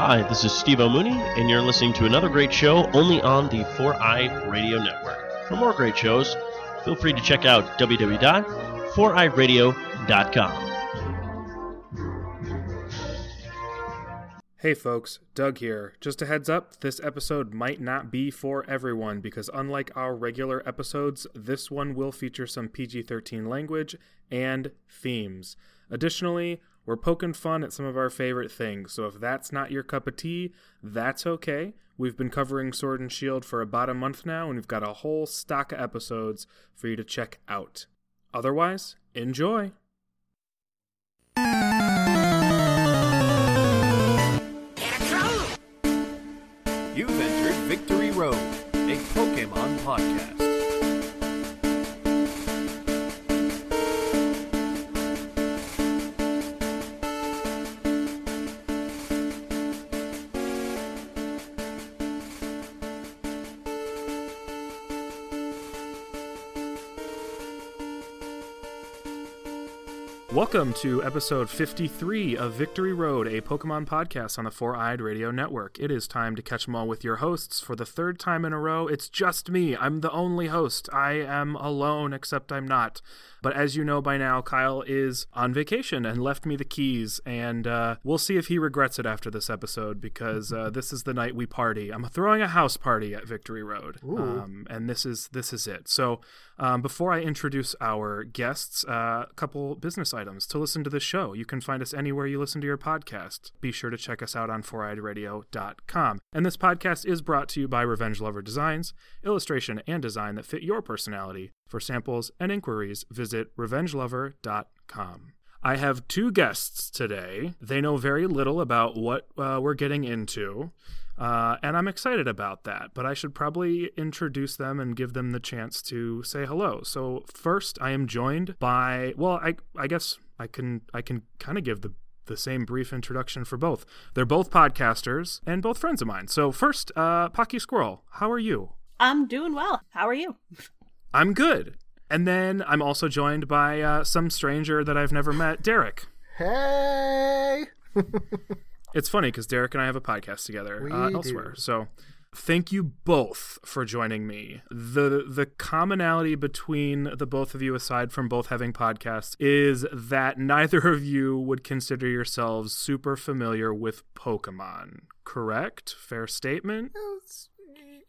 Hi, this is Steve O'Mooney, and you're listening to another great show only on the Four Eyed Radio Network. For more great shows, feel free to check out www.foureyedradio.com. Hey folks, Doug here. Just a heads up, this episode might not be for everyone because, unlike our regular episodes, this one will feature some PG 13 language and themes. Additionally, we're poking fun at some of our favorite things, so if that's not your cup of tea, that's okay. We've been covering Sword and Shield for about a month now, and we've got a whole stock of episodes for you to check out. Otherwise, enjoy! You've entered Victory Road, a Pokemon podcast. Welcome to episode 53 of Victory Road, a Pokemon podcast on the Four Eyed Radio Network. It is time to catch 'em all with your hosts. For the third time in a row, it's just me. I'm the only host. I am alone, except I'm not. But as you know by now, Kyle is on vacation and left me the keys, and uh, we'll see if he regrets it after this episode because uh, this is the night we party. I'm throwing a house party at Victory Road, um, and this is this is it. So um, before I introduce our guests, uh, a couple business items to listen to the show. You can find us anywhere you listen to your podcast. Be sure to check us out on foureyedradio.com. And this podcast is brought to you by Revenge Lover Designs, illustration and design that fit your personality. For samples and inquiries, visit revengelover.com. I have two guests today. They know very little about what uh, we're getting into. Uh, and I'm excited about that, but I should probably introduce them and give them the chance to say hello. So first, I am joined by well, I I guess I can I can kind of give the the same brief introduction for both. They're both podcasters and both friends of mine. So first, uh, Pocky Squirrel, how are you? I'm doing well. How are you? I'm good. And then I'm also joined by uh, some stranger that I've never met, Derek. Hey! It's funny because Derek and I have a podcast together uh, elsewhere. So thank you both for joining me. The the commonality between the both of you, aside from both having podcasts, is that neither of you would consider yourselves super familiar with Pokemon. Correct? Fair statement.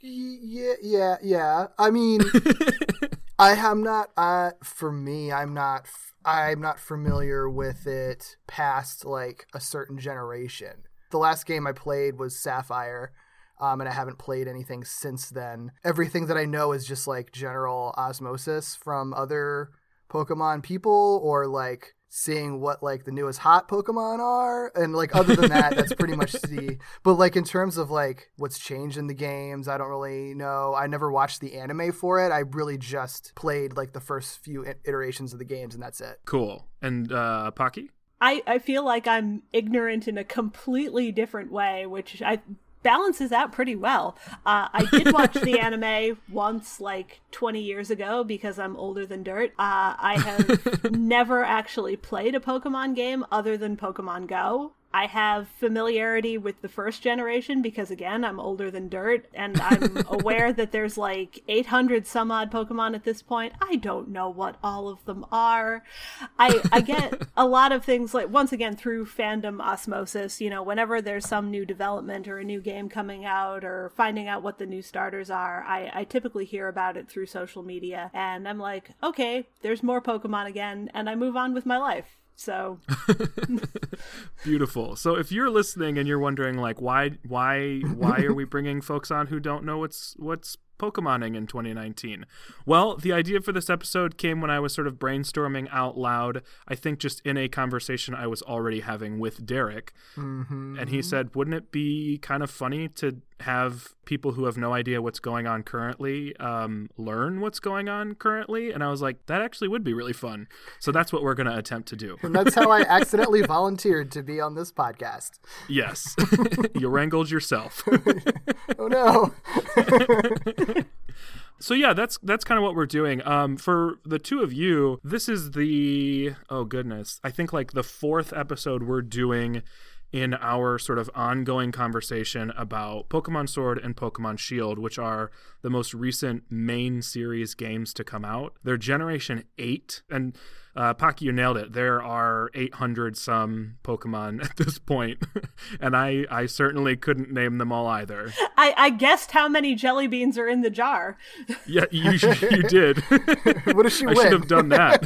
yeah, yeah, yeah. I mean, I am not. Uh, for me, I'm not. I'm not familiar with it past like a certain generation. The last game I played was Sapphire, um, and I haven't played anything since then. Everything that I know is just like general osmosis from other Pokemon people, or like seeing what like the newest hot Pokemon are, and like other than that, that's pretty much the. But like in terms of like what's changed in the games, I don't really know. I never watched the anime for it. I really just played like the first few iterations of the games, and that's it. Cool. And uh, Pocky? I, I feel like I'm ignorant in a completely different way, which I balances out pretty well. Uh, I did watch the anime once, like 20 years ago, because I'm older than dirt. Uh, I have never actually played a Pokemon game other than Pokemon Go. I have familiarity with the first generation because, again, I'm older than dirt, and I'm aware that there's like 800 some odd Pokemon at this point. I don't know what all of them are. I, I get a lot of things like, once again, through fandom osmosis, you know, whenever there's some new development or a new game coming out or finding out what the new starters are, I, I typically hear about it through social media, and I'm like, okay, there's more Pokemon again, and I move on with my life. So Beautiful. So if you're listening and you're wondering like why why why are we bringing folks on who don't know what's what's Pokemoning in 2019? Well, the idea for this episode came when I was sort of brainstorming out loud. I think just in a conversation I was already having with Derek, and he said, "Wouldn't it be kind of funny to have people who have no idea what's going on currently um, learn what's going on currently?" And I was like, "That actually would be really fun." So that's what we're going to attempt to do. And that's how I accidentally volunteered to be on this podcast. Yes, you wrangled yourself. Oh no! So yeah, that's that's kind of what we're doing. Um, for the two of you, this is the oh goodness, I think like the fourth episode we're doing in our sort of ongoing conversation about Pokemon Sword and Pokemon Shield, which are the most recent main series games to come out. They're Generation 8, and uh, Pocky, you nailed it. There are 800 some Pokemon at this point, and I, I certainly couldn't name them all either. I, I guessed how many jelly beans are in the jar. Yeah, you, you did. what does she I win? should have done that.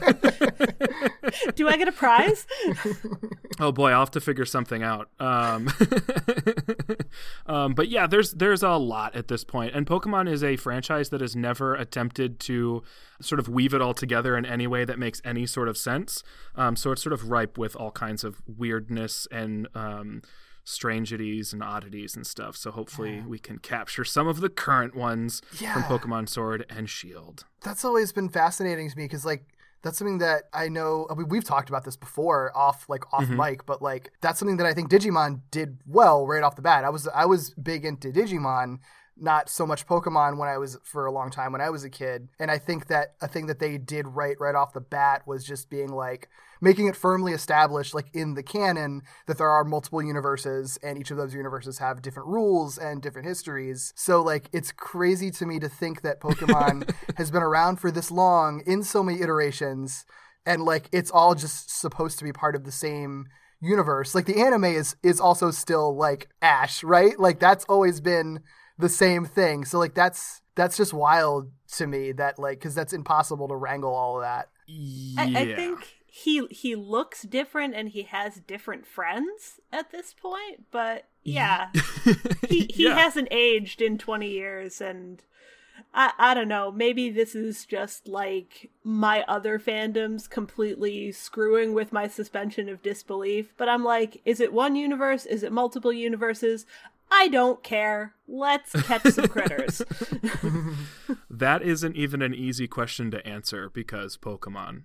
Do I get a prize? Oh boy, I'll have to figure something out. Um, um, but yeah, there's there's a lot at this point, and Pokemon is a franchise that has never attempted to sort of weave it all together in any way that makes any sort of sense. Um, so it's sort of ripe with all kinds of weirdness and um, strangities and oddities and stuff. So hopefully we can capture some of the current ones Yeah. from Pokemon Sword and Shield. that's always been fascinating to me because like that's something that I know I mean, we've talked about this before off like off mic, but like that's something that I think Digimon did well right off the bat. I was I was big into Digimon, not so much Pokemon when I was for a long time when I was a kid. And I think that a thing that they did right right off the bat was just being like making it firmly established like in the canon that there are multiple universes and each of those universes have different rules and different histories. So like it's crazy to me to think that Pokemon has been around for this long in so many iterations and like it's all just supposed to be part of the same universe. Like the anime is is also still like Ash, right? Like that's always been the same thing. So like that's that's just wild to me that like cuz that's impossible to wrangle all of that. I, I think he he looks different and he has different friends at this point, but yeah, he he Yeah. hasn't aged in 20 years and I, I don't know. Maybe this is just like my other fandoms completely screwing with my suspension of disbelief. But I'm like, is it one universe? Is it multiple universes? I don't care. Let's catch some critters. That isn't even an easy question to answer because Pokemon.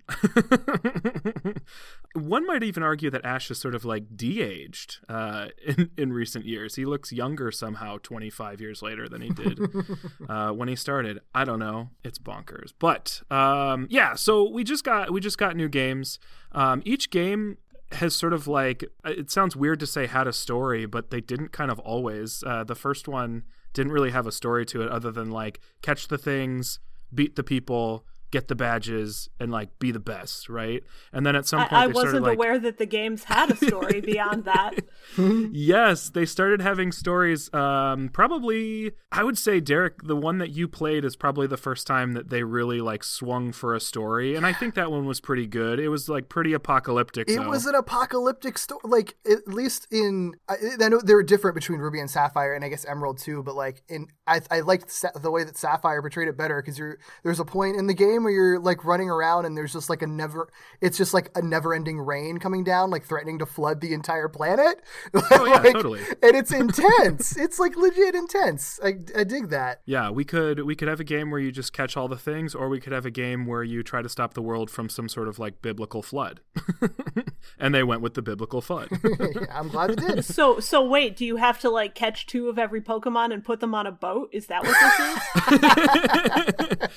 One might even argue that Ash is sort of like de-aged uh, in in recent years. He looks younger somehow, 25 years later than he did uh, when he started. I don't know. It's bonkers. But um, yeah, so we just got we just got new games. Um, each game has sort of like it sounds weird to say had a story, but they didn't kind of always. Uh, the first one didn't really have a story to it other than like catch the things, beat the people, get the badges, and like be the best, right? And then at some point I, I they started wasn't like aware that the games had a story beyond that. yes, they started having stories. Um, probably, I would say, Derek, the one that you played is probably the first time that they really like swung for a story, and I think that one was pretty good. It was like pretty apocalyptic. It though. was an apocalyptic story. Like at least in, I, I know they were different between Ruby and Sapphire, and I guess Emerald too. But like in, I I liked Sa- the way that Sapphire portrayed it better because there's a point in the game where you're like running around and there's just like a never, it's just like a never-ending rain coming down, like threatening to flood the entire planet. Oh, yeah, totally. And it's intense. it's like legit intense. I I dig that. Yeah, we could we could have a game where you just catch all the things, or we could have a game where you try to stop the world from some sort of like biblical flood. and they went with the biblical flood. I'm glad it did. So so wait, do you have to like catch two of every Pokemon and put them on a boat? Is that what this is?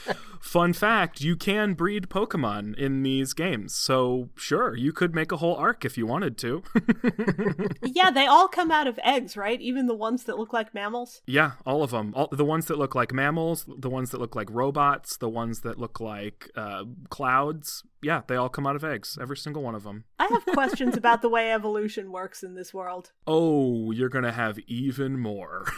Fun fact, you can breed Pokemon in these games. So, sure, you could make a whole arc if you wanted to. yeah, they all come out of eggs, right? Even the ones that look like mammals. yeah, all of them. All, the ones that look like mammals, the ones that look like robots, the ones that look like uh, clouds. Yeah, they all come out of eggs, every single one of them. I have questions about the way evolution works in this world. Oh, you're going to have even more.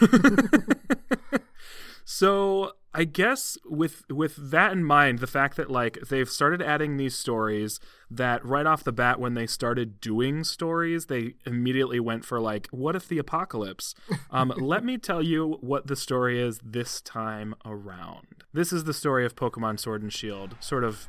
so, I guess with with that in mind, the fact that like they've started adding these stories that right off the bat when they started doing stories, they immediately went for like what if the apocalypse? Um, let me tell you what the story is this time around. This is the story of Pokemon Sword and Shield, sort of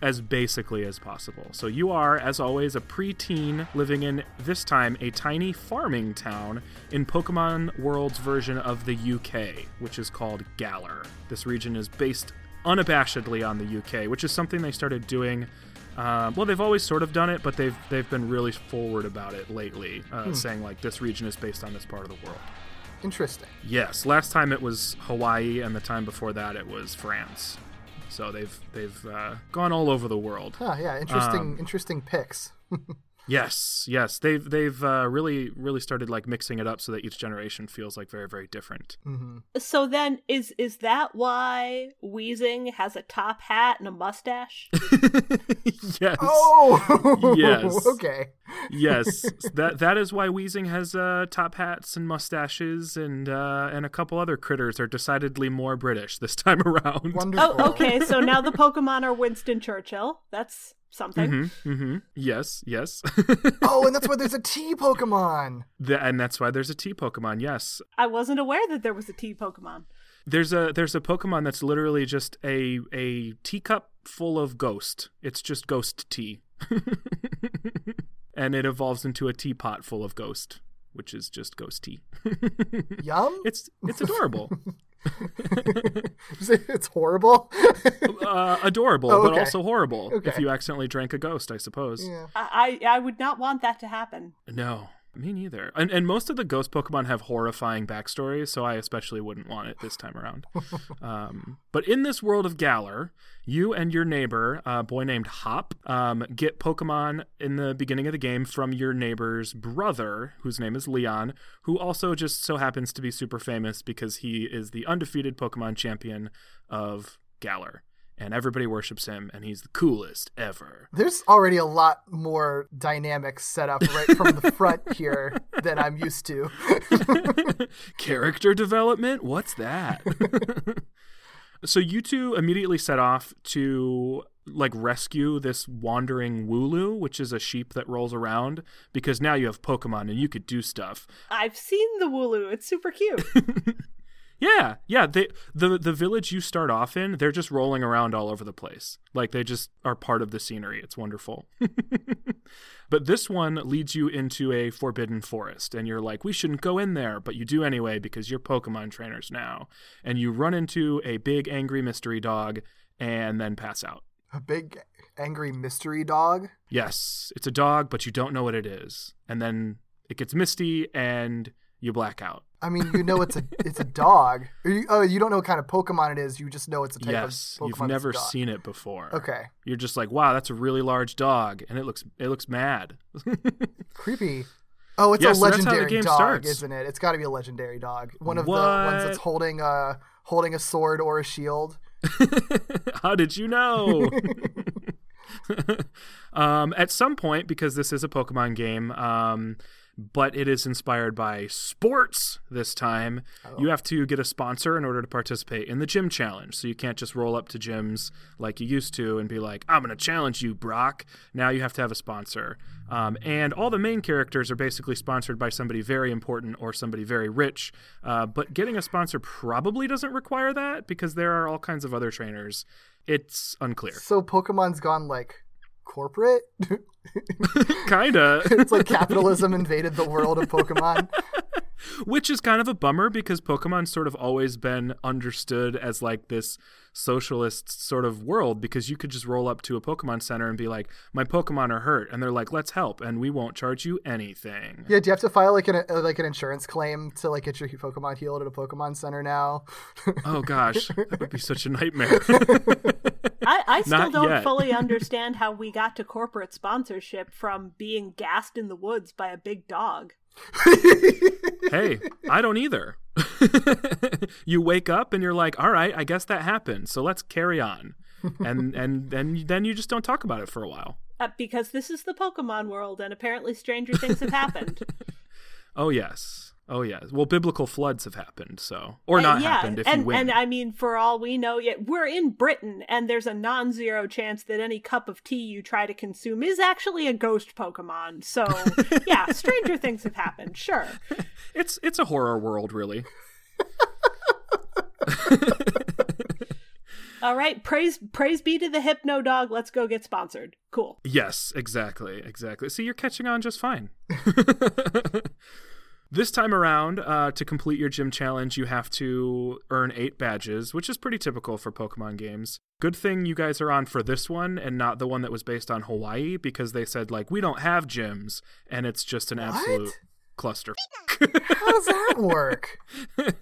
as basically as possible. So you are, as always, a preteen living in this time a tiny farming town in Pokemon World's version of the UK, which is called Galar. This region is based unabashedly on the UK, which is something they started doing. Uh, well, they've always sort of done it, but they've they've been really forward about it lately, uh, saying like this region is based on this part of the world. Interesting. Yes, last time it was Hawaii, and the time before that it was France. So they've they've uh, gone all over the world. Huh, yeah, interesting Um, interesting picks. Yes, yes, they've they've uh, really really started like mixing it up so that each generation feels like very very different. hmm So then, is is that why Wheezing has a top hat and a mustache? yes, Oh, Yes. okay. Yes, that that is why Wheezing has uh, top hats and mustaches, and uh, and a couple other critters are decidedly more British this time around. Wonderful. Oh, okay. So now the Pokemon are Winston Churchill. That's something. Mm-hmm, mm-hmm. Yes, yes. Oh, and that's why there's a T Pokemon. The- and that's why there's a T Pokemon. Yes, I wasn't aware that there was a T Pokemon. there's a there's a Pokemon that's literally just a a teacup full of ghost. It's just ghost tea, and it evolves into a teapot full of ghost, which is just ghost tea. Yum. it's it's adorable, it's horrible. uh, adorable, Oh, but also horrible if you accidentally drank a ghost. I suppose. yeah. I I I would not want that to happen. No, me neither. And and most of the ghost Pokemon have horrifying backstories, so I especially wouldn't want it this time around. um, but in this world of Galar, you and your neighbor, a boy named Hop, um, get Pokemon in the beginning of the game from your neighbor's brother, whose name is Leon, who also just so happens to be super famous because he is the undefeated Pokemon champion of Galar. And everybody worships him, and he's the coolest ever. There's already a lot more dynamics set up right from the front here than I'm used to. Character development? What's that? so you two immediately set off to like rescue this wandering Wooloo, which is a sheep that rolls around, because now you have Pokemon and you could do stuff. I've seen the Wooloo. It's super cute. Yeah, yeah. They, the the village you start off in, they're just rolling around all over the place. Like they just are part of the scenery. It's wonderful. but this one leads you into a forbidden forest, and you're like, we shouldn't go in there, but you do anyway because you're Pokemon trainers now. And you run into a big angry mystery dog, and then pass out. A big angry mystery dog. Yes, it's a dog, but you don't know what it is. And then it gets misty, and you black out. I mean, you know it's a it's a dog. You, oh, you don't know what kind of Pokemon it is. You just know it's a type Yes, of Pokemon. you've never seen it before. Okay, You're just like, wow, that's a really large dog, and it looks it looks mad. creepy. Oh, it's Yeah, a so that's how the legendary dog, starts. isn't it? It's got to be a legendary dog. One of the ones that's holding a holding a sword or a shield. How did you know? um, at some point, because this is a Pokemon game, um, but it is inspired by sports this time, you have to get a sponsor in order to participate in the gym challenge. So you can't just roll up to gyms like you used to and be like, I'm going to challenge you, Brock. Now you have to have a sponsor. Um, and all the main characters are basically sponsored by somebody very important or somebody very rich. Uh, but getting a sponsor probably doesn't require that because there are all kinds of other trainers. It's unclear. So Pokemon's gone like corporate. Kinda. it's like capitalism invaded the world of Pokemon. Which is kind of a bummer because Pokemon's sort of always been understood as like this socialist sort of world because you could just roll up to a Pokemon center and be like, My Pokemon are hurt and they're like, Let's help and we won't charge you anything. Yeah, do you have to file like an uh, like an insurance claim to like get your Pokemon healed at a Pokemon Center now? Oh gosh, that would be such a nightmare. I, I still Not don't yet. fully understand how we got to corporate sponsorship from being gassed in the woods by a big dog. hey, I don't either. you wake up and you're like, all right, I guess that happened. So let's carry on. And and and then you just don't talk about it for a while. Uh, because this is the Pokemon world, and apparently stranger things have happened. Oh yes. Oh yeah. Well, biblical floods have happened, so or not yeah, happened if and, you win. And I mean, for all we know, yet we're in Britain, and there's a non-zero chance that any cup of tea you try to consume is actually a ghost Pokemon. So yeah, stranger things have happened. Sure. It's it's a horror world, really. All right. Praise praise be to the Hypno Dog. Let's go get sponsored. Cool. Yes, exactly, exactly. See, you're catching on just fine. this time around, uh, to complete your gym challenge, you have to earn eight badges, which is pretty typical for Pokemon games. Good thing you guys are on for this one and not the one that was based on Hawaii, because they said like we don't have gyms, and it's just an absolute cluster. How does that work?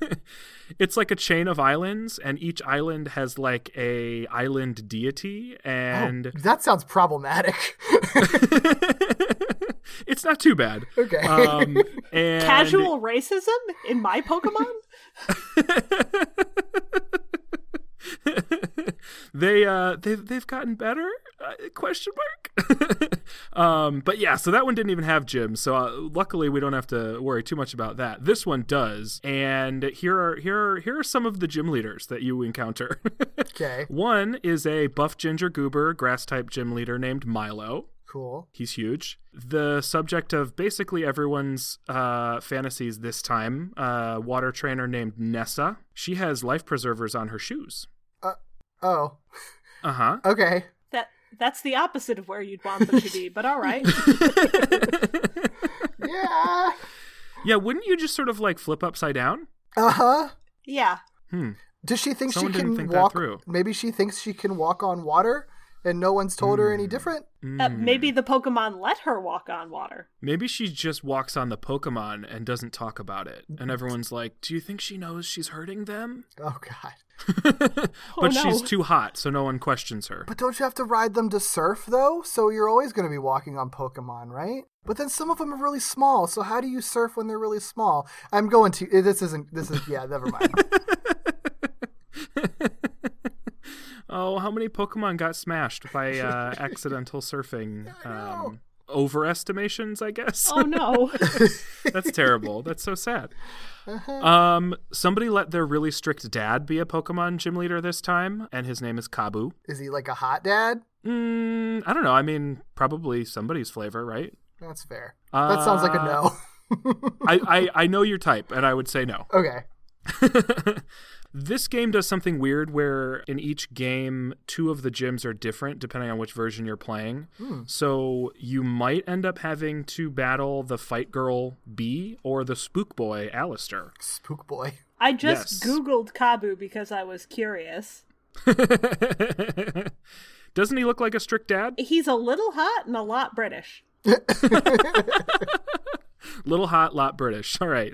it's like a chain of islands, and each island has like a island deity, and Oh, that sounds problematic. it's not too bad. Okay. Um, and Casual racism in my Pokemon? they uh they've they've gotten better uh, question mark um but yeah so that one didn't even have gyms so uh, luckily we don't have to worry too much about that this one does and here are here are here are some of the gym leaders that you encounter okay. one is a buff ginger goober grass type gym leader named milo Cool. He's huge. The subject of basically everyone's uh, fantasies this time, uh, water trainer named Nessa. She has life preservers on her shoes. Uh Oh. Uh huh. Okay. That that's the opposite of where you'd want them to be, but all right. Yeah. yeah, wouldn't you just sort of like flip upside down? Uh huh. Yeah. Hmm. Does she think Someone she can think walk? through. Maybe she thinks she can walk on water, and no one's told her Hmm. any different. Uh, maybe the Pokemon let her walk on water. Maybe she just walks on the Pokemon and doesn't talk about it. And everyone's like, Do you think she knows she's hurting them? Oh God. but Oh, no. she's too hot, so no one questions her. But don't you have to ride them to surf though? So you're always going to be walking on Pokemon, right? But then some of them are really small. So how do you surf when they're really small? I'm going to. This isn't. This is. Yeah. Never mind. Oh, how many Pokemon got smashed by uh, accidental surfing? I know. Um, overestimations, I guess. Oh no. That's terrible. That's so sad. Uh-huh. Um, somebody let their really strict dad be a Pokemon gym leader this time, and his name is Kabu. Is he like a hot dad? Mm, I don't know. I mean, probably somebody's flavor, right? That's fair. That sounds like a no. I, I, I know your type, and I would say no. okay. This game does something weird where in each game, two of the gyms are different depending on which version you're playing. Hmm. So you might end up having to battle the Fight Girl Bea or the Spook Boy Allister. Spook boy. I just Yes. Googled Kabu because I was curious. Doesn't he look like a strict dad? He's a little hot and a lot British. Little hot, lot British. All right.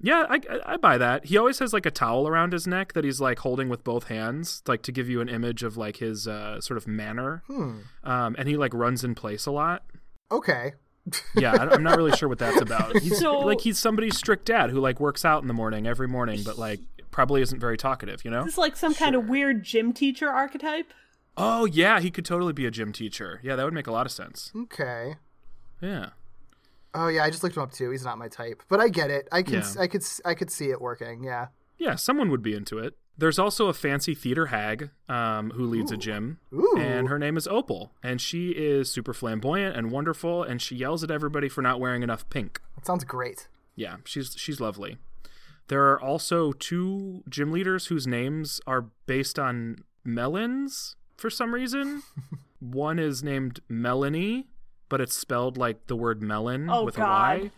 Yeah, I, I I buy that. He always has like a towel around his neck that he's like holding with both hands, like to give you an image of like his uh, sort of manner. Hmm. Um, and he like runs in place a lot. Okay. Yeah, I, I'm not really sure what that's about. He's So- like he's somebody's strict dad who like works out in the morning every morning, but like probably isn't very talkative. You know? This is like some kind of weird gym teacher archetype. Oh yeah, he could totally be a gym teacher. Yeah, that would make a lot of sense. Okay. Yeah. Oh yeah, I just looked him up too. He's not my type, but I get it. I can. Yeah. I could. I could see it working. Yeah. Yeah, someone would be into it. There's also a fancy theater hag um, who leads a gym, Ooh. and her name is Opal, and she is super flamboyant and wonderful, and she yells at everybody for not wearing enough pink. That sounds great. Yeah, she's she's lovely. There are also two gym leaders whose names are based on melons for some reason. One is named Melony, but it's spelled like the word melon Oh, with God. a Y.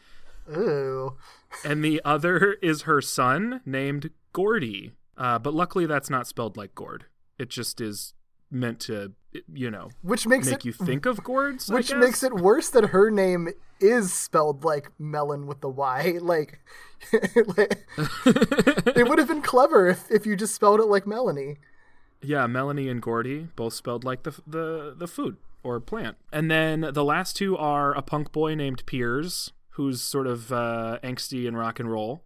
Ooh. And the other is her son named Gordy. Uh, but luckily, that's not spelled like gourd. It just is meant to, you know, Which makes make it. you think of gourds. I which guess. makes it worse that her name is spelled like melon with the Y. Like, like- it would have been clever if, if you just spelled it like Melanie. Yeah, Melony and Gordy, both spelled like the the the food or plant. And then the last two are a punk boy named Piers, who's sort of uh, angsty and rock and roll,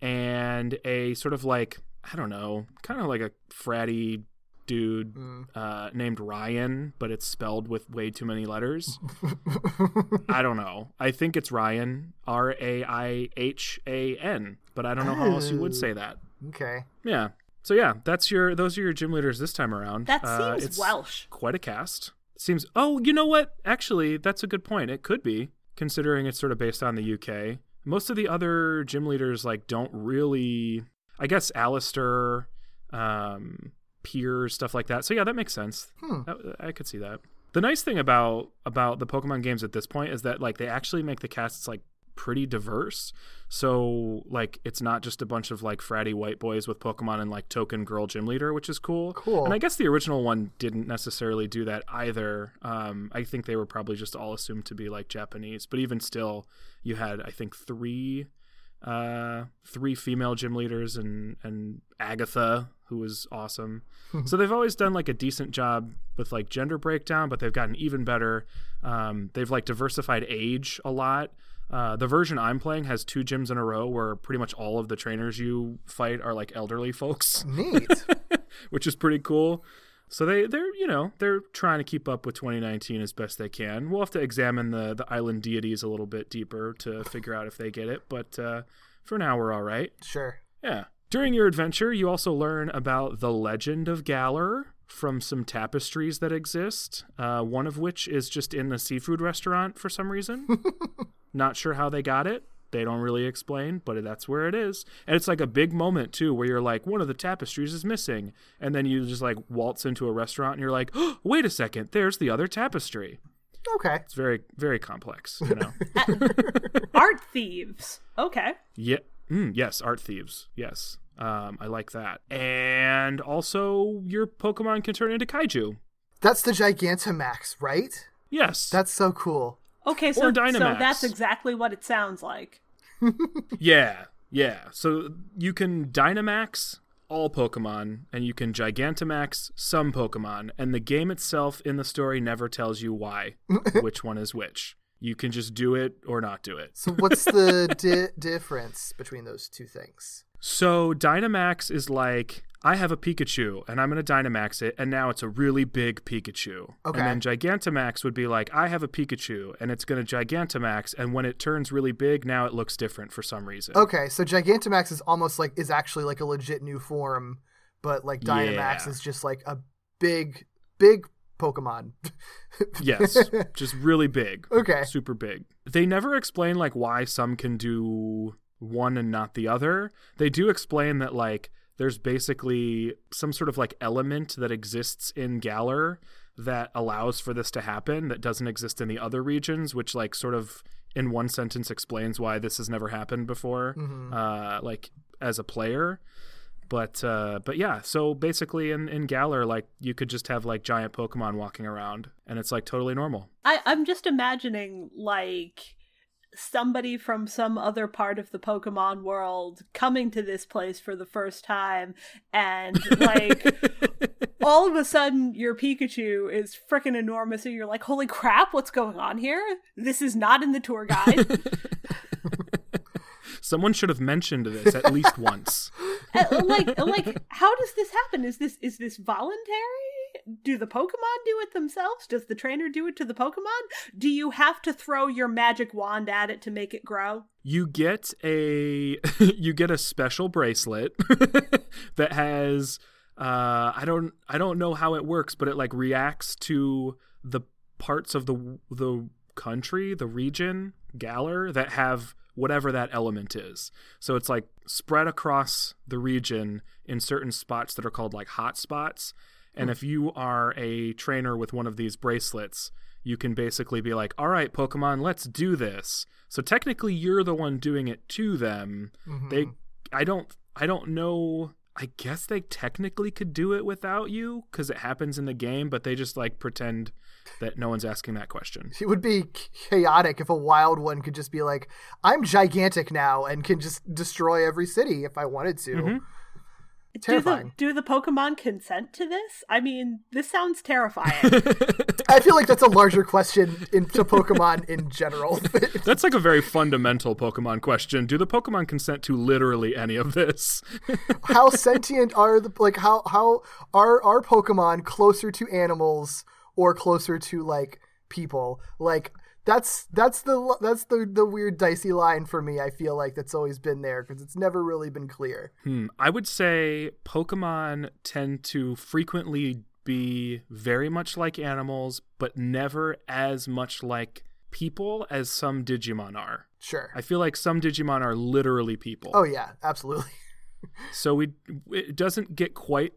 and a sort of like I don't know, kind of like a fratty dude uh, named Ryan, but it's spelled with way too many letters. I don't know. I think it's Ryan, R A I H A N, but I don't know how else you would say that. Okay. Yeah. So yeah, that's your those are your gym leaders this time around. That Uh, seems it's Welsh. Quite a cast. Seems. Oh, you know what? Actually, that's a good point. It could be considering it's sort of based on the UK. Most of the other gym leaders like don't really. I guess Allister, um, Piers, stuff like that. So yeah, that makes sense. Hmm. That- I could see that. The nice thing about about the Pokemon games at this point is that like they actually make the casts like pretty diverse. So like it's not just a bunch of like fratty white boys with Pokemon and like token girl gym leader, which is cool. Cool. And I guess the original one didn't necessarily do that either. Um, I think they were probably just all assumed to be like Japanese, but even still, you had I think three uh, three female gym leaders, and and Agatha, who was awesome. so they've always done like a decent job with like gender breakdown, but they've gotten even better. Um, they've like diversified age a lot. Uh, the version I'm playing has two gyms in a row where pretty much all of the trainers you fight are like elderly folks, Neat. which is pretty cool. So they they're you know they're trying to keep up with 2019 as best they can. We'll have to examine the the island deities a little bit deeper to figure out if they get it, but uh, for now we're all right. sure. Yeah. During your adventure, you also learn about the legend of Galar from some tapestries that exist. Uh, one of which is just in a seafood restaurant for some reason. Not sure how they got it. They don't really explain, but that's where it is. And it's like a big moment too, where you're like, one of the tapestries is missing, and then you just like waltz into a restaurant and you're like, oh, wait a second, there's the other tapestry. Okay. It's very, very complex, you know. Art thieves. Okay. Yeah. Mm, yes, art thieves. Yes. Um, I like that. And also, your Pokemon can turn into kaiju. That's the Gigantamax, right? Yes. That's so cool. Okay, so, so that's exactly what it sounds like. yeah. Yeah. So you can Dynamax all Pokemon, and you can Gigantamax some Pokemon, and the game itself in the story never tells you why, which one is which. You can just do it or not do it. So what's the di- difference between those two things? So Dynamax is like I have a Pikachu and I'm going to Dynamax it and now it's a really big Pikachu. Okay. And then Gigantamax would be like I have a Pikachu and it's going to Gigantamax and when it turns really big now it looks different for some reason. Okay, so Gigantamax is almost like is actually like a legit new form, but like Dynamax Yeah. is just like a big, big Pokemon. yes, just really big. Okay. Super big. They never explain like why some can do one and not the other. They do explain that like there's basically some sort of like element that exists in Galar that allows for this to happen that doesn't exist in the other regions, which like sort of in one sentence explains why this has never happened before. Uh, like as a player. But uh, but yeah, so basically in, in Galar, like you could just have like giant Pokemon walking around and it's like totally normal. I, I'm just imagining like somebody from some other part of the Pokemon world coming to this place for the first time and like all of a sudden your Pikachu is freaking enormous and you're like, holy crap, what's going on here? This is not in the tour guide. Someone should have mentioned this at least once. Uh, like like how does this happen? Is this is this voluntary? Do the Pokemon do it themselves? Does the trainer do it to the Pokemon? Do you have to throw your magic wand at it to make it grow? You get a you get a special bracelet that has uh I don't I don't know how it works, but it like reacts to the parts of the the country, the region, Galar that have whatever that element is. So it's like spread across the region in certain spots that are called like hot spots. And hmm. if you are a trainer with one of these bracelets, you can basically be like, "All right, Pokemon, let's do this." So technically you're the one doing it to them. Mm-hmm. They I don't I don't know I guess they technically could do it without you cuz it happens in the game, but they just like pretend that no one's asking that question. It would be chaotic if a wild one could just be like, "I'm gigantic now and can just destroy every city if I wanted to." Mm-hmm. Terrifying. Do the, do the Pokemon consent to this? I mean, this sounds terrifying. I feel like that's a larger question into Pokemon in general. That's like a very fundamental Pokemon question. Do the Pokemon consent to literally any of this? how sentient are the like how how are our Pokemon closer to animals or closer to like people? Like that's that's the that's the the weird dicey line for me. I feel like that's always been there because it's never really been clear. Hmm. I would say Pokemon tend to frequently be very much like animals, but never as much like people as some Digimon are. Sure. I feel like some Digimon are literally people. Oh yeah, absolutely. So we it doesn't get quite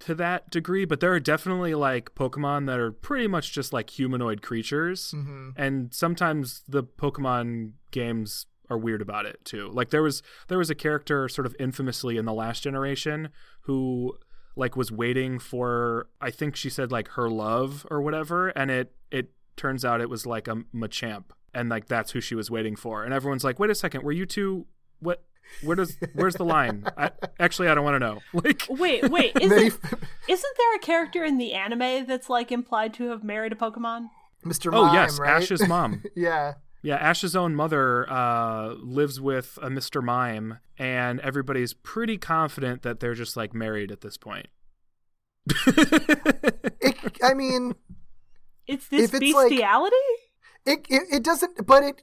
to that degree, but there are definitely like Pokemon that are pretty much just like humanoid creatures, mm-hmm. and sometimes the Pokemon games are weird about it too. Like there was there was a character sort of infamously in the last generation who like was waiting for I think she said like her love or whatever, and it it turns out it was like a Machamp, and like that's who she was waiting for, and everyone's like, wait a second, were you two what Where does where's the line? I, actually, I don't want to know. Like, Wait, wait, And isn't isn't there a character in the anime that's like implied to have married a Pokemon? Mr. oh yes, right? Ash's mom. yeah. Yeah, Ash's own mother uh, lives with a Mr. Mime, and everybody's pretty confident that they're just like married at this point. It, I mean, It's this If it's like- bestiality? it, it it doesn't, but it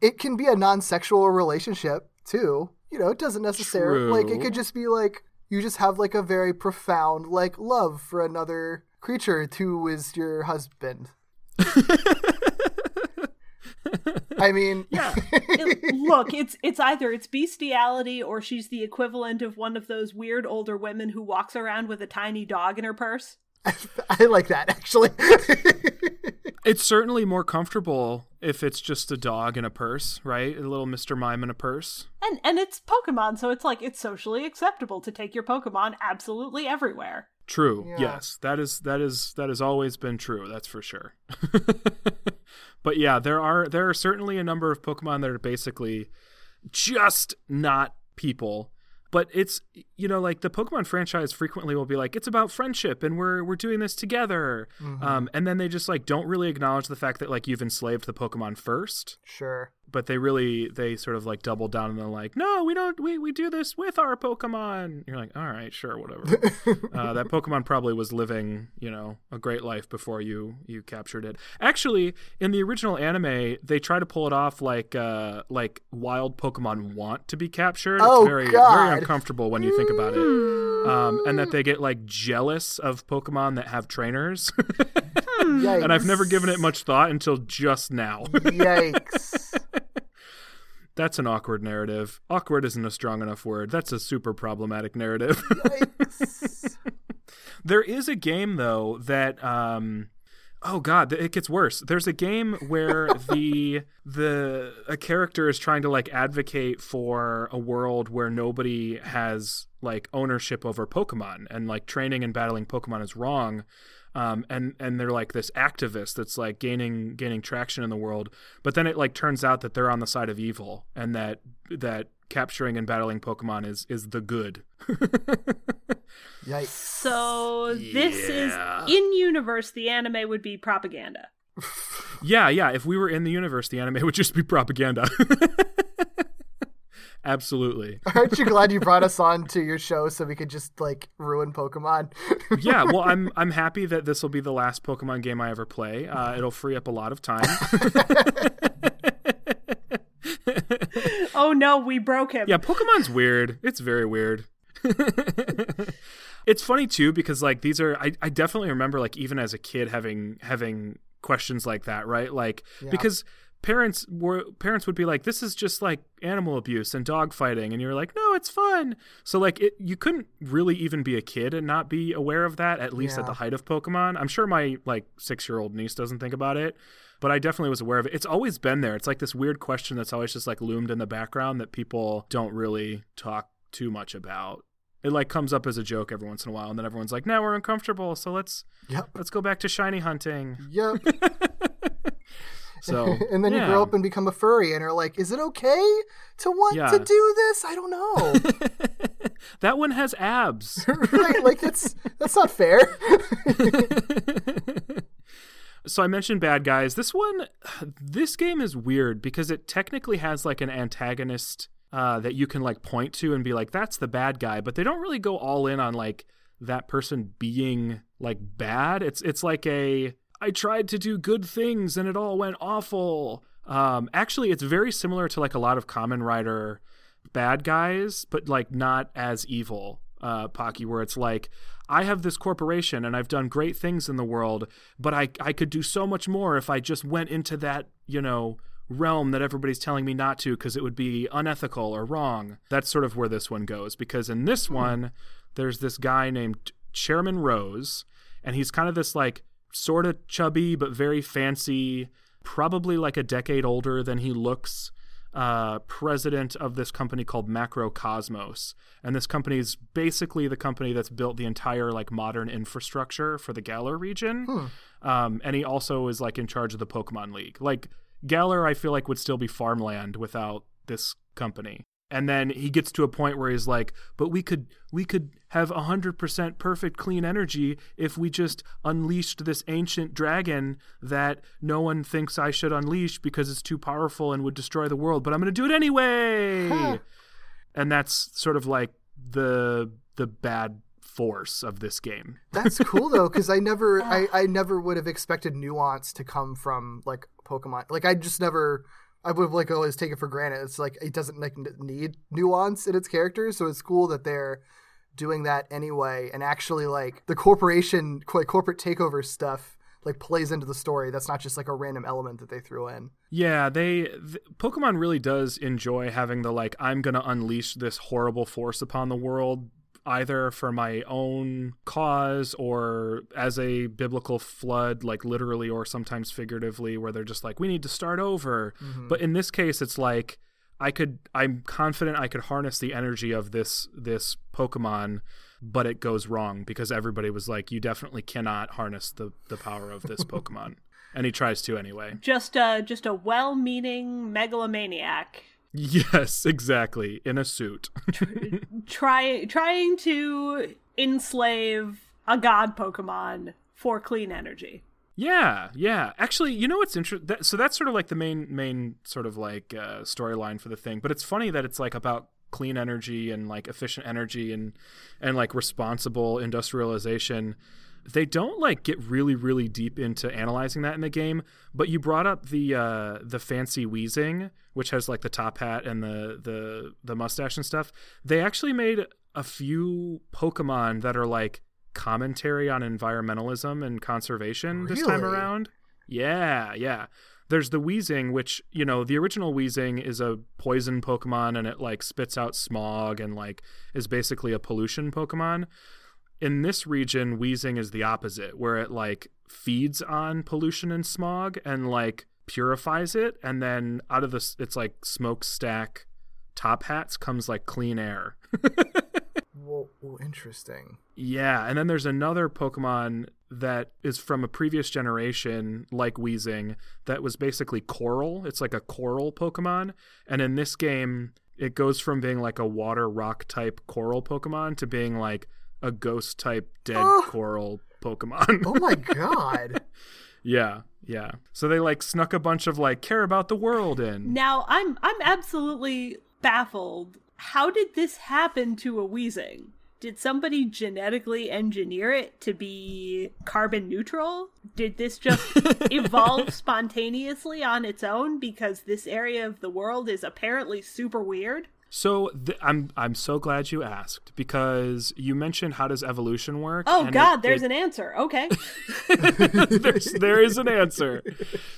it it it can be a non-sexual relationship too. You know, it doesn't necessarily like it could just be like you just have like a very profound like love for another creature who is your husband. I mean, Yeah. It- look, it's it's either it's bestiality or she's the equivalent of one of those weird older women who walks around with a tiny dog in her purse. I like that actually. It's certainly more comfortable if it's just a dog in a purse, right? A little Mr. Mime in a purse. And and it's Pokemon, so it's like it's socially acceptable to take your Pokemon absolutely everywhere. True. Yeah. Yes, that is that is that has always been true. That's for sure. but yeah, there are there are certainly a number of Pokemon that are basically just not people. But it's you know like the Pokemon franchise frequently will be like it's about friendship and we're we're doing this together, um, and then they just like don't really acknowledge the fact that like you've enslaved the Pokemon first. sure. But they really they sort of like double down and they're like no we don't we, we do this with our pokemon. You're like all right sure whatever. Uh, that pokemon probably was living you know a great life before you you captured it. Actually in the original anime they try to pull it off like uh like wild pokemon want to be captured. Oh, it's very God. very uncomfortable when you think about it. Um, and that they get like jealous of pokemon that have trainers. Yikes. and i've never given it much thought until just now. Yikes. That's an awkward narrative. Awkward isn't a strong enough word. That's a super problematic narrative. There is a game though that um oh god, it gets worse. There's a game where the the a character is trying to like advocate for a world where nobody has like ownership over Pokemon and like training and battling Pokemon is wrong. Um, and and they're like this activist that's like gaining gaining traction in the world, but then it like turns out that they're on the side of evil and that that capturing and battling Pokemon is is the good. Yikes. So this Yeah. is in universe. The anime would be propaganda. Yeah, yeah. If we were in the universe, the anime would just be propaganda. Absolutely. Aren't you glad you brought us on to your show so we could just like ruin Pokemon? Yeah, well, I'm I'm happy that this will be the last Pokemon game I ever play. Uh, it'll free up a lot of time. Oh no, we broke him. yeah, Pokemon's weird. It's very weird. it's funny too because like these are I, I definitely remember like even as a kid having having questions like that, right? Like because parents were parents would be like this is just like animal abuse and dog fighting and you're like no it's fun. So like it you couldn't really even be a kid and not be aware of that at least at the height of pokemon. I'm sure my like six year old niece doesn't think about it but i definitely was aware of it. It's always been there. It's like this weird question that's always just like loomed in the background that people don't really talk too much about. It like comes up as a joke every once in a while and then everyone's like now we're uncomfortable so let's Yep. let's go back to shiny hunting. Yep. so and then you grow up and become a furry and are like, is it okay to want Yeah. to do this? I don't know. that one has abs right? Like that's that's not fair. so I mentioned bad guys. This one, this game is weird because it technically has like an antagonist uh, that you can like point to and be like, "That's the bad guy," but they don't really go all in on like that person being like bad. It's it's like a I tried to do good things and it all went awful. Um, actually, it's very similar to like a lot of Kamen Rider bad guys, but like not as evil. Uh, Pocky, where it's like I have this corporation and I've done great things in the world, but I I could do so much more if I just went into that you know realm that everybody's telling me not to because it would be unethical or wrong. That's sort of where this one goes because in this one there's this guy named Chairman Rose and he's kind of this like sort of chubby but very fancy, probably like a decade older than he looks uh, president of this company called Macrocosmos, and this company is basically the company that's built the entire like modern infrastructure for the Galar region. Um, and he also is like in charge of the Pokemon League. Like Galar, I feel like would still be farmland without this company. And then he gets to a point where he's like, "But we could we could have 100% perfect clean energy if we just unleashed this ancient dragon that no one thinks I should unleash because it's too powerful and would destroy the world, but I'm going to do it anyway." Huh. And that's sort of like the the bad force of this game. That's cool though, because I never, I, I never would have expected nuance to come from like Pokemon. Like I just never, I would like always take it for granted. It's like it doesn't like need nuance in its characters, so it's cool that they're doing that anyway, and actually like the corporation, like corporate takeover stuff, like plays into the story. That's not just like a random element that they threw in. Yeah, they th- Pokemon really does enjoy having the like I'm going to unleash this horrible force upon the world either for my own cause or as a biblical flood like literally or sometimes figuratively where they're just like we need to start over. Mm-hmm. But in this case it's like I could I'm confident I could harness the energy of this this Pokemon but it goes wrong because everybody was like you definitely cannot harness the the power of this Pokemon. And he tries to anyway. Just a just a well-meaning megalomaniac Yes, exactly. In a suit. try trying to enslave a god Pokemon for clean energy. yeah, yeah. Actually, you know what's interesting? That, so that's sort of like the main main sort of like uh, storyline for the thing. But it's funny that it's like about clean energy and like efficient energy and and like responsible industrialization. They don't like get really really deep into analyzing that in the game. But you brought up the uh, the fancy Weezing, which has like the top hat and the the the mustache and stuff. They actually made a few Pokemon that are like commentary on environmentalism and conservation this time around. Yeah, yeah. There's the Weezing which, you know, the original Weezing is a poison Pokemon and it like spits out smog and like is basically a pollution Pokemon. In this region, Weezing is the opposite, where it like feeds on pollution and smog and like purifies it, and then out of this, it's like smokestack top hats comes like clean air. Whoa, whoa, interesting. Yeah, and then there's another Pokemon that is from a previous generation, like Weezing, that was basically coral. It's like a coral Pokemon. And in this game, it goes from being like a water rock type coral Pokemon to being like a ghost type dead Oh. coral Pokemon. Oh my god. yeah, yeah. So they like snuck a bunch of like care about the world in. Now I'm I'm absolutely baffled. How did this happen to a Weezing? Did somebody genetically engineer it to be carbon neutral? Did this just evolve spontaneously on its own because this area of the world is apparently super weird? So th- I'm I'm so glad you asked because you mentioned how does evolution work? Oh and it- god, there's it- an answer. Okay. There's, there is an answer.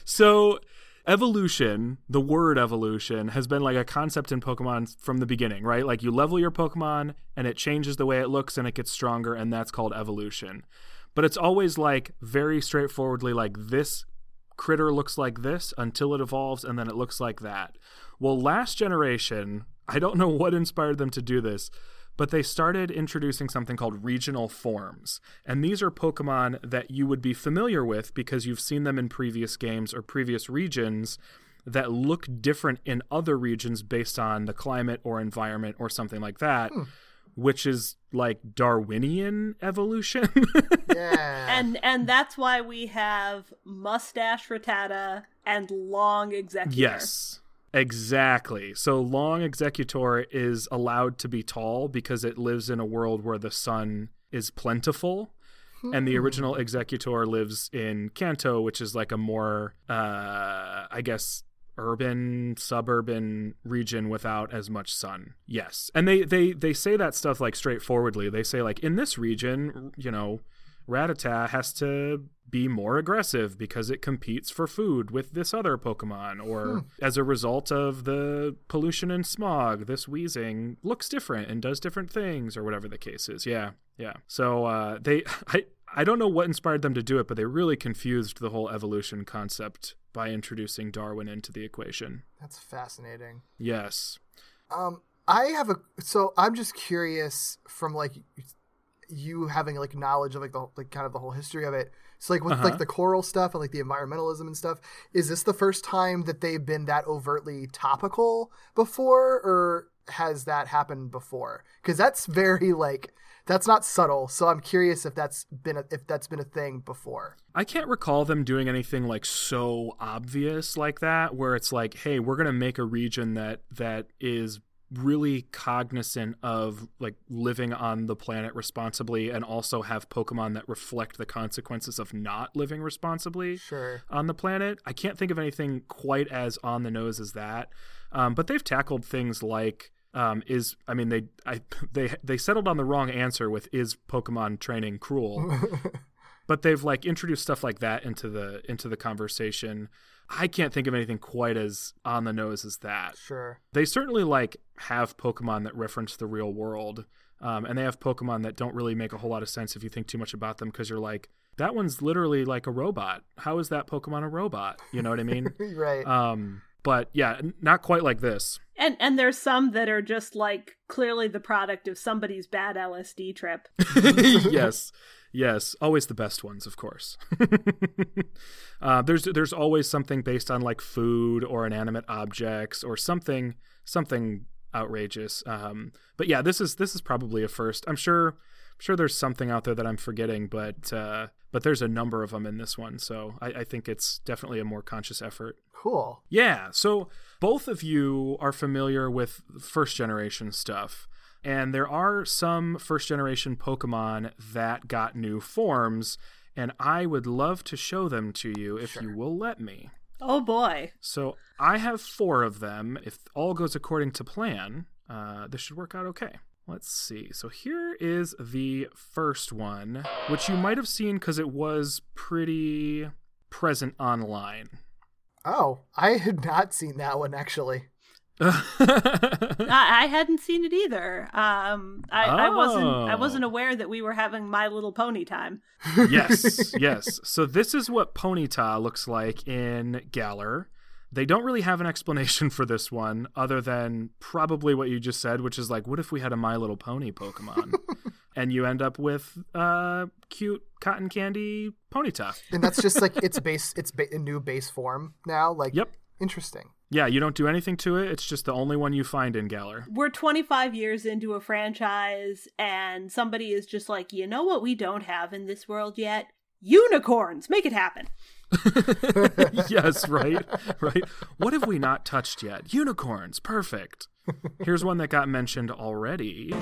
So, evolution, the word evolution, has been like a concept in Pokemon from the beginning, right? Like you level your Pokemon and it changes the way it looks and it gets stronger, and that's called evolution. But it's always like very straightforwardly like this critter looks like this until it evolves and then it looks like that. Well, last generation, I don't know what inspired them to do this, but they started introducing something called regional forms. And these are Pokemon that you would be familiar with because you've seen them in previous games or previous regions that look different in other regions based on the climate or environment or something like that, hmm. which is like Darwinian evolution. Yeah. and and that's why we have mustache Rattata and long Exeggutor. Yes. Exactly. So Long Exeggutor is allowed to be tall because it lives in a world where the sun is plentiful. And the original Exeggutor lives in Kanto, which is like a more, uh, I guess, urban, suburban region without as much sun. Yes. And they, they, they say that stuff like straightforwardly. They say, like, in this region, you know, Rattata has to be more aggressive because it competes for food with this other Pokemon, or as a result of the pollution and smog, this Weezing looks different and does different things, or whatever the case is. Yeah, yeah. So uh, they, I, I don't know what inspired them to do it, but they really confused the whole evolution concept by introducing Darwin into the equation. That's fascinating. Yes. Um, I have a so I'm just curious from like you having like knowledge of like the like kind of the whole history of it. So like with Uh-huh. like the coral stuff and like the environmentalism and stuff, is this the first time that they've been that overtly topical before, or has that happened before? Because that's very like that's not subtle. So I'm curious if that's been a, if that's been a thing before. I can't recall them doing anything like so obvious like that where it's like, hey, we're going to make a region that that is really cognizant of like living on the planet responsibly and also have Pokemon that reflect the consequences of not living responsibly Sure. on the planet. I can't think of anything quite as on the nose as that. Um, but they've tackled things like um, is I mean they I they they settled on the wrong answer with is Pokemon training cruel but they've like introduced stuff like that into the into the conversation i can't think of anything quite as on the nose as that Sure. they certainly like have pokemon that reference the real world um, and they have pokemon that don't really make a whole lot of sense if you think too much about them because you're like that one's literally like a robot how is that pokemon a robot you know what i mean right. um, but yeah not quite like this And and there's some that are just like clearly the product of somebody's bad LSD trip. yes, yes, always the best ones, of course. uh, there's there's always something based on like food or inanimate objects or something something outrageous. Um, but yeah, this is this is probably a first. I'm sure I'm sure there's something out there that I'm forgetting, but uh, but there's a number of them in this one, so I, I think it's definitely a more conscious effort. cool. Yeah, so both of you are familiar with first generation stuff, and there are some first generation Pokemon that got new forms, and I would love to show them to you if you will let me. Oh boy. So I have four of them. If all goes according to plan, uh, this should work out okay. Let's see. So here is the first one, which you might have seen because it was pretty present online. Oh, I had not seen that one actually. I, I hadn't seen it either. Um, I, I wasn't. I Oh. wasn't aware that we were having My Little Pony time. yes, yes. So this is what Ponyta looks like in Galar. They don't really have an explanation for this one other than probably what you just said, which is like, what if we had a My Little Pony Pokemon? and you end up with uh cute cotton candy Ponyta. And that's just like its base, its ba- a new base form now. Like, Yep. Interesting. Yeah, you don't do anything to it. It's just the only one you find in Galar. We're 25 years into a franchise, and somebody is just like, you know what we don't have in this world yet? Unicorns. Make it happen. yes, right, right. What have we not touched yet? Unicorns, perfect. Here's one that got mentioned already,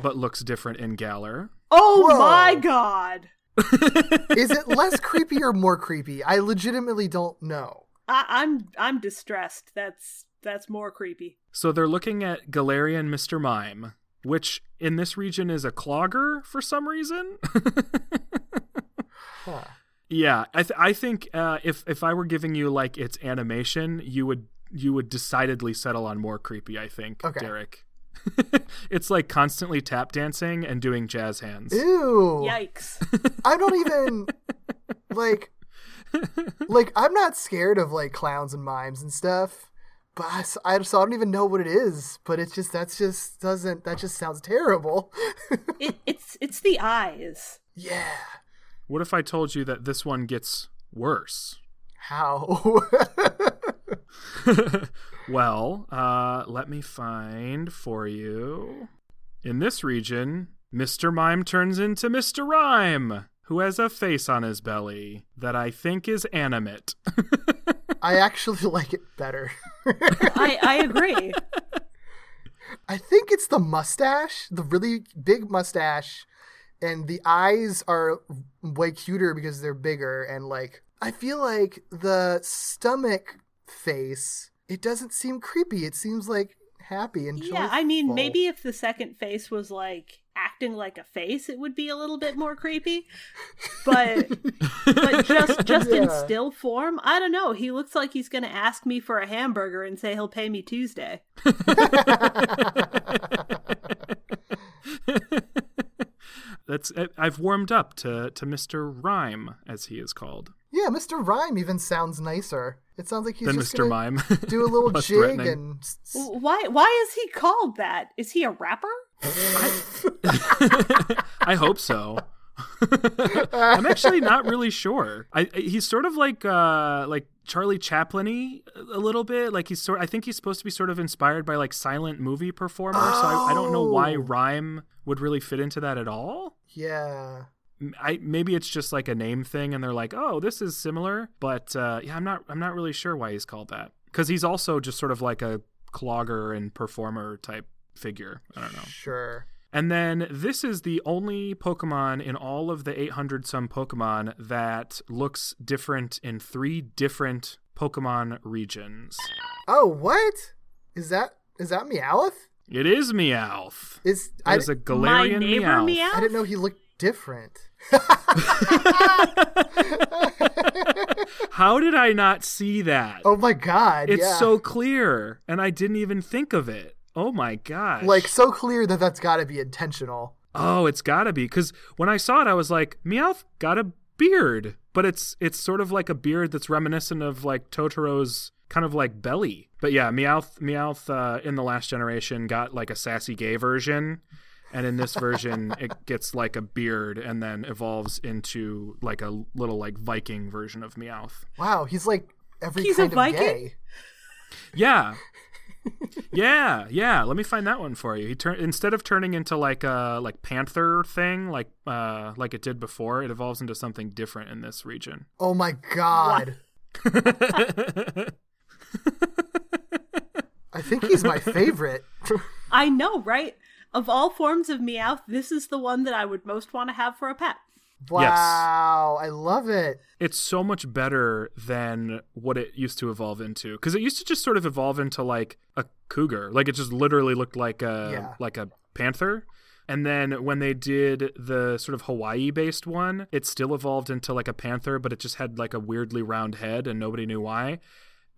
but looks different in Galar. Oh Whoa. my god. Is it less creepy or more creepy? I legitimately don't know. I, I'm I'm distressed. That's that's more creepy. So they're looking at Galarian Mr. Mime, which in this region is a clogger for some reason. Huh. yeah, I th- I think uh, if if I were giving you like its animation, you would you would decidedly settle on more creepy. I think, Okay. Derek. it's like constantly tap dancing and doing jazz hands. Ew. Yikes. I don't even like like I'm not scared of like clowns and mimes and stuff. But I, s- I- so I don't even know what it is. But it's just that's just doesn't that just sounds terrible. it, it's it's the eyes. yeah. What if I told you that this one gets worse? How? well, uh, let me find for you. In this region, Mr. Mime turns into Mr. Rime, who has a face on his belly that I think is animate. I actually like it better. I I agree. I think it's the mustache, the really big mustache, and the eyes are way cuter because they're bigger. And like, I feel like the stomach face, it doesn't seem creepy. It seems like happy and Yeah, I mean, maybe if the second face was like acting like a face, it would be a little bit more creepy. But but just just in still form, I don't know. He looks like he's going to ask me for a hamburger and say he'll pay me Tuesday. That's I- I've warmed up to to Mr. Rime, as he is called, Yeah, Mr. Rime even sounds nicer. It sounds like he's than just Mr. gonna Mime. do a little jig and s- s- Why why is he called that? Is he a rapper? I hope so. I'm actually not really sure. I, he's sort of like uh, like Charlie Chaplin-y a little bit. Like he's sort. I think he's supposed to be sort of inspired by like silent movie performer. So I, I don't know why Oh. rhyme would really fit into that at all. Yeah. I maybe it's just like a name thing, and they're like, oh, this is similar. But uh, yeah, I'm not. I'm not really sure why he's called that because he's also just sort of like a clogger and performer type figure. I don't know. Sure. And then this is the only Pokemon in all of the 800 some Pokemon that looks different in three different Pokemon regions. Oh, what? Is that is that Meowth? It is Meowth. Is It I, is a My Galarian neighbor Meowth. meow. I didn't know he looked different. How did I not see that? Oh my god. it's yeah. so clear, and I didn't even think of it. Oh my gosh. like so clear that that's got to be intentional. Oh, it's gotta be because when I saw it, I was like, Meowth got a beard, but it's it's sort of like a beard that's reminiscent of like Totoro's kind of like belly. But yeah, Meowth Meowth uh, in the last generation got like a sassy gay version, and in this version it gets like a beard and then evolves into like a little like Viking version of Meowth. Wow, he's like every He's a kind of Viking? gay. Yeah. Yeah, yeah. Let me find that one for you. He turn instead of turning into like a like panther thing, like uh like it did before, it evolves into something different in this region. Oh my god. I think he's my favorite. I know, right? Of all forms of Meowth, this is the one that I would most want to have for a pet. Wow, I love it. it's so much better than what it used to evolve into because it used to just sort of evolve into like a cougar like it just literally looked like a Yeah. like a panther and then when they did the sort of hawaii based one it still evolved into like a panther but it just had like a weirdly round head and nobody knew why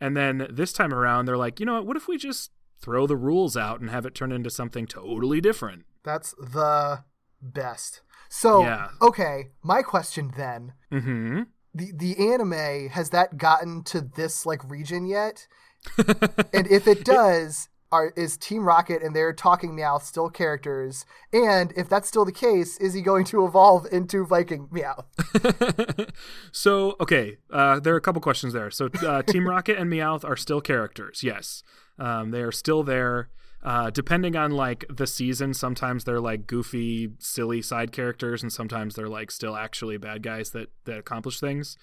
and then this time around they're like you know what what if we just throw the rules out and have it turn into something totally different That's the best. So, Yeah. okay, my question then. mm-hmm The the anime has that gotten to this like region yet? and if it does, are is Team Rocket and their talking Meowth still characters? And if that's still the case, is he going to evolve into Viking Meowth? so okay, uh, there are a couple questions there. So uh, Team Rocket and Meowth are still characters. Yes, um, they are still there. Uh, depending on like the season, sometimes they're like goofy, silly side characters, and sometimes they're like still actually bad guys that that accomplish things.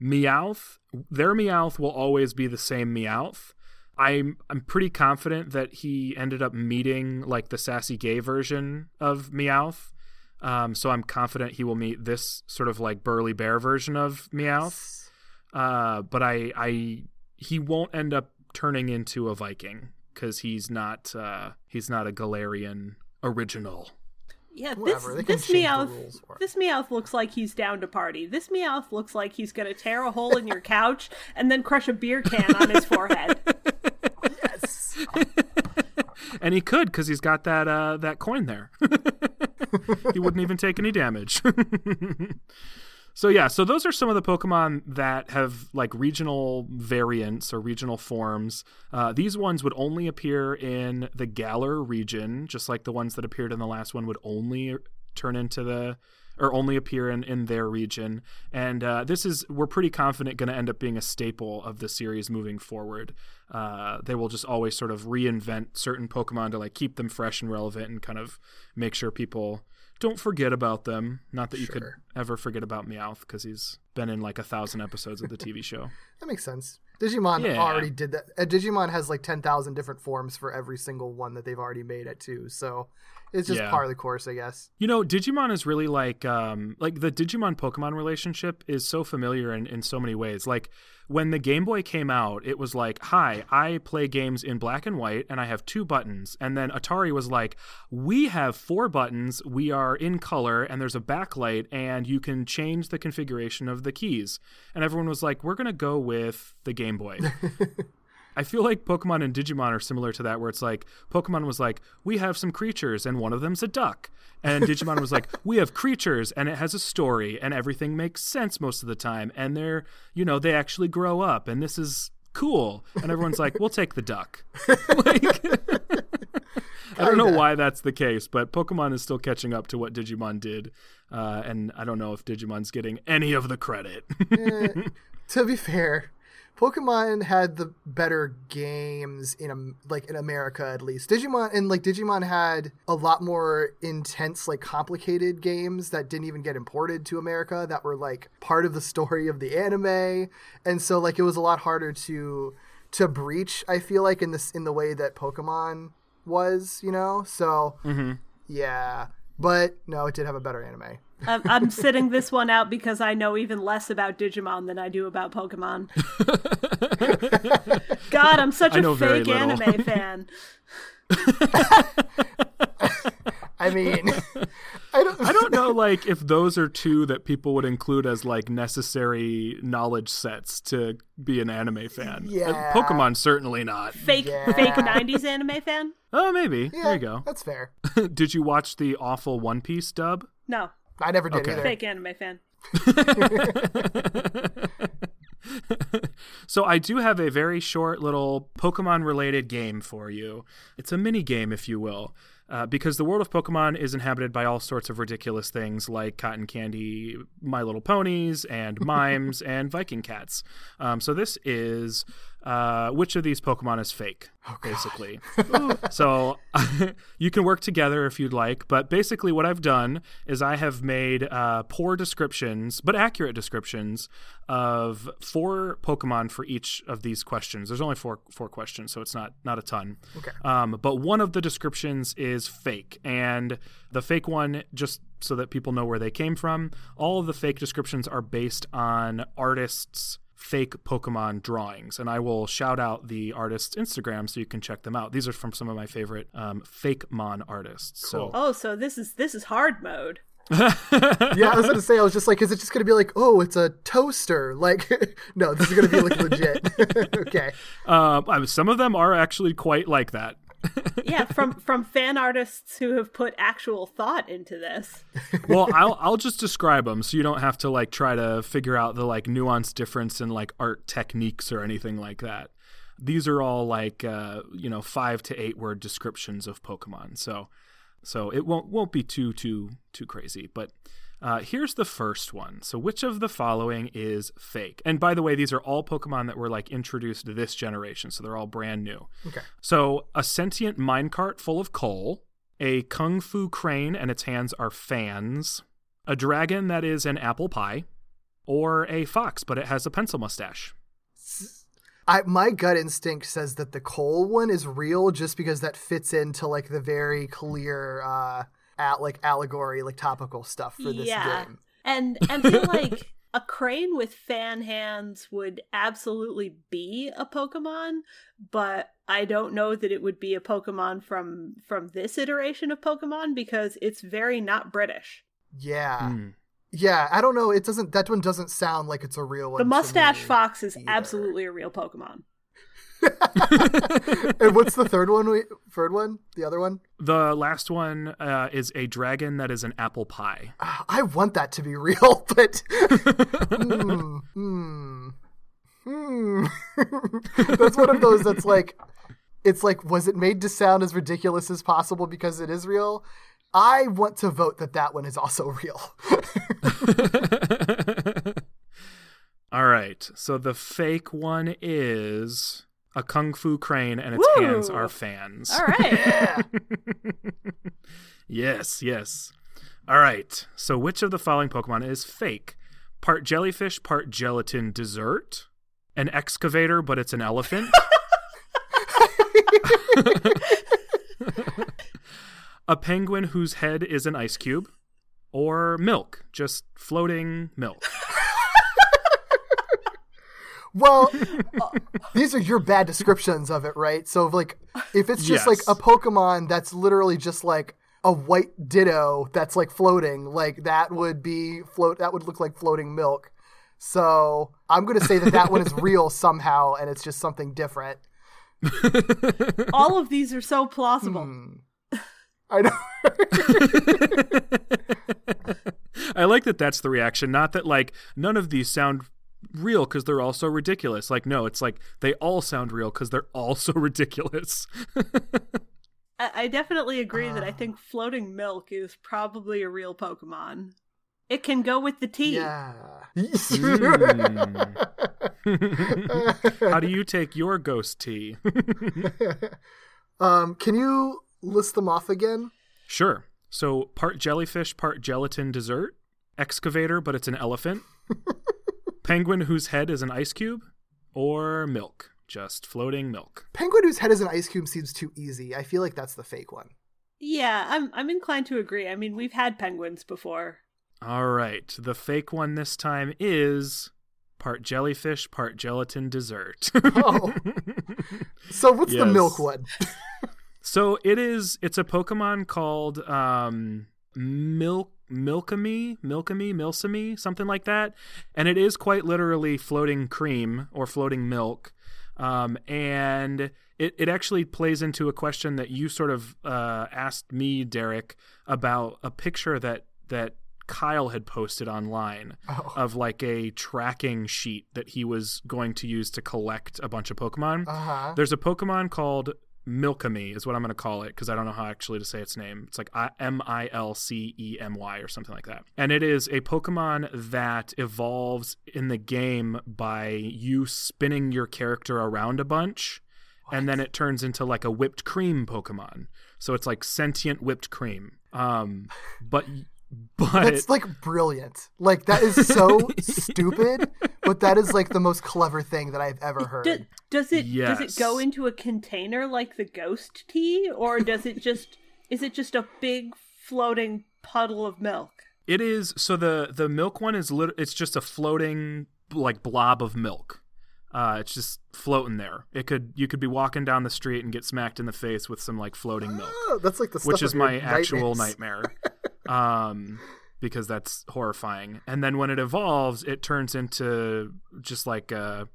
Meowth, their Meowth will always be the same Meowth. I'm I'm pretty confident that he ended up meeting like the sassy gay version of Meowth. Um, so I'm confident he will meet this sort of like burly bear version of Meowth. Uh, but I I he won't end up turning into a Viking because he's not uh, he's not a Galarian original. Yeah, this Whatever, they this Meowth rules for it. this Meowth looks like he's down to party. This Meowth looks like he's gonna tear a hole in your couch and then crush a beer can on his forehead. Yes. and he could because he's got that uh, that coin there. he wouldn't even take any damage. So yeah, so those are some of the Pokemon that have like regional variants or regional forms. Uh, these ones would only appear in the Galar region, just like the ones that appeared in the last one would only turn into the or only appear in, in their region. And uh, this is, we're pretty confident, going to end up being a staple of the series moving forward. Uh, they will just always sort of reinvent certain Pokemon to like keep them fresh and relevant and kind of make sure people don't forget about them. Not that you could ever forget about Meowth because he's been in like a thousand episodes of the TV show. That makes sense. Digimon Yeah. already did that. Uh, Digimon has like 10,000 different forms for every single one that they've already made it too. So it's just Yeah. part of the course, I guess. You know, Digimon is really like um like the Digimon Pokemon relationship is so familiar in, in so many ways. Like when the Game Boy came out, it was like, Hi, I play games in black and white and I have two buttons. And then Atari was like, We have four buttons, we are in color, and there's a backlight, and you can change the configuration of the keys. And everyone was like, We're gonna go with the Game Boy. I feel like Pokemon and Digimon are similar to that, where it's like Pokemon was like, we have some creatures and one of them's a duck. And Digimon was like, we have creatures and it has a story and everything makes sense most of the time. And they're, you know, they actually grow up and this is cool. And everyone's like, we'll take the duck. like, I don't know why that's the case, but Pokemon is still catching up to what Digimon did, uh, and I don't know if Digimon's getting any of the credit. Eh, to be fair, Pokemon had the better games in um, like in America at least. Digimon and like Digimon had a lot more intense, like complicated games that didn't even get imported to America that were like part of the story of the anime, and so like it was a lot harder to to breach. I feel like in this in the way that Pokemon was, you know. So mm-hmm. yeah, but no, it did have a better anime. I'm, I'm sitting this one out because I know even less about Digimon than I do about Pokemon. God, I'm such I a fake anime fan. I mean, I don't. I don't know, like if those are two that people would include as like necessary knowledge sets to be an anime fan. Uh, Yeah. Pokemon certainly not. Fake Yeah. fake 90s anime fan? Oh, maybe. Yeah, There you go. That's fair. Did you watch the awful One Piece dub? No, I never did Okay. either. fake anime fan. so I do have a very short little Pokemon related game for you. It's a mini game, if you will. Uh, because the world of Pokemon is inhabited by all sorts of ridiculous things like cotton candy, My Little Ponies, and mimes, and Viking cats. Um, so this is uh, which of these Pokemon is fake, basically. so you can work together if you'd like, but basically what I've done is I have made uh, poor descriptions, but accurate descriptions of four Pokemon for each of these questions. There's only four four questions, so it's not not a ton. Okay. Um, but one of the descriptions is fake, and the fake one just so that people know where they came from. All of the fake descriptions are based on artists' fake Pokemon drawings, and I will shout out the artist's Instagram so you can check them out. These are from some of my favorite um, fake Mon artists. So Oh, so this is this is hard mode. Yeah, I was gonna say, I was just like, is it just gonna be like, oh, it's a toaster? Like, no, this is gonna be like legit. okay. uh, I mean, some of them are actually quite like that. Yeah, from from fan artists who have put actual thought into this. well, I'll I'll just describe them so you don't have to like try to figure out the like nuanced difference in like art techniques or anything like that. These are all like uh, you know five to eight word descriptions of Pokemon, so so it won't won't be too too too crazy. But uh, here's the first one. So which of the following is fake? And by the way, these are all Pokemon that were like introduced to this generation, so they're all brand new. Okay. So a sentient minecart full of coal, a kung fu crane and its hands are fans, a dragon that is an apple pie, or a fox but it has a pencil mustache. I my gut instinct says that the coal one is real just because that fits into like the very clear uh at like allegory, like topical stuff for this yeah. game. And and feel like a crane with fan hands would absolutely be a Pokemon, but I don't know that it would be a Pokemon from from this iteration of Pokemon because it's very not British. Yeah. Hmm. Yeah, I don't know. It doesn't that one doesn't sound like it's a real one. The mustache fox is either. absolutely a real Pokemon. and what's the third one? We, third one? The other one? The last one uh, is a dragon that is an apple pie. Ah, I want that to be real, but hmm, hmm, hmm. that's one of those that's like, it's like, was it made to sound as ridiculous as possible because it is real? I want to vote that that one is also real. All right. So the fake one is a kung fu crane and its Woo! hands are fans. All right. yeah. Yes, yes. All right. So, which of the following Pokemon is fake? Part jellyfish, part gelatin dessert. An excavator, but it's an elephant. a penguin whose head is an ice cube. Or milk, just floating milk. Well, uh, these are your bad descriptions of it, right? So, like, if it's just like a Pokemon that's literally just like a white Ditto that's like floating, like that would be float. That would look like floating milk. So, I'm gonna say that that one is real somehow, and it's just something different. All of these are so plausible. Hmm. I know. I like that that's the reaction. Not that, like, none of these sound real because they're all so ridiculous. Like, no, it's like they all sound real because they're all so ridiculous. I, I definitely agree that I think floating milk is probably a real Pokemon. It can go with the tea. Yeah. Mm. How do you take your ghost tea? um, can you list them off again? sure. So part jellyfish, part gelatin dessert. Excavator, but it's an elephant. Penguin whose head is an ice cube. Or milk. Just floating milk. Penguin whose head is an ice cube seems too easy. I feel like that's the fake one. Yeah, I'm I'm inclined to agree. I mean, we've had penguins before. All right. The fake one this time is part jellyfish, part gelatin dessert. Oh. So what's the milk one? so it is it's a Pokemon called um Milk Milkamy, Milkamy, Milsamy, something like that. And it is quite literally floating cream or floating milk. Um, and it, it actually plays into a question that you sort of uh, asked me, Derek, about a picture that that Kyle had posted online Oh. of like a tracking sheet that he was going to use to collect a bunch of Pokemon. Uh huh. There's a Pokemon called Milkamy, is what I'm going to call it because I don't know how actually to say its name. It's like M I L C E M Y or something like that. And it is a Pokemon that evolves in the game by you spinning your character around a bunch, and then it turns into like a whipped cream Pokemon. So it's like sentient whipped cream. Um, but but That's like brilliant. Like that is so stupid, but that is like the most clever thing that I've ever heard. Do, does it does it go into a container like the ghost tea, or does it just is it just a big floating puddle of milk? It is so the the milk one is lit- it's just a floating like blob of milk. Uh, it's just floating there. It could you could be walking down the street and get smacked in the face with some like floating milk, Oh, that's like the stuff which is of your my actual nightmare. um, because that's horrifying. And then when it evolves, it turns into just like uh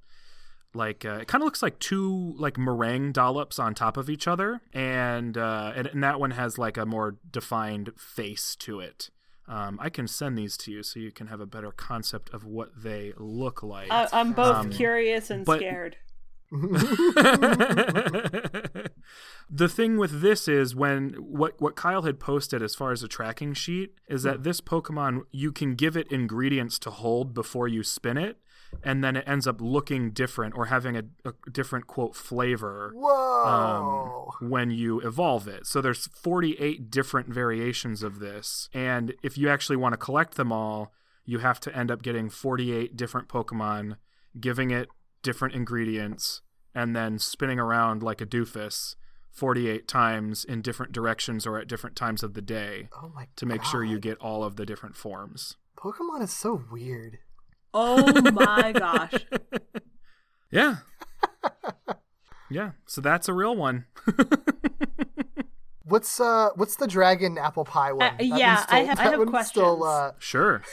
like uh, it kind of looks like two like meringue dollops on top of each other, and uh, and, and that one has like a more defined face to it. Um, I can send these to you so you can have a better concept of what they look like. I, I'm both Um, curious and but- scared. The thing with this is when what what Kyle had posted as far as a tracking sheet is that this Pokemon you can give it ingredients to hold before you spin it, and then it ends up looking different or having a, a different quote flavor Whoa. um, when you evolve it. So there's 48 different variations of this, and if you actually want to collect them all, you have to end up getting 48 different Pokemon, giving it different ingredients, and then spinning around like a doofus 48 times in different directions or at different times of the day oh my to make sure you get all of the different forms. Pokemon is so weird. Oh my gosh. Yeah. yeah, so that's a real one. What's uh what's the dragon apple pie one? Uh, yeah, one's I have- I have one's Still, uh... Sure.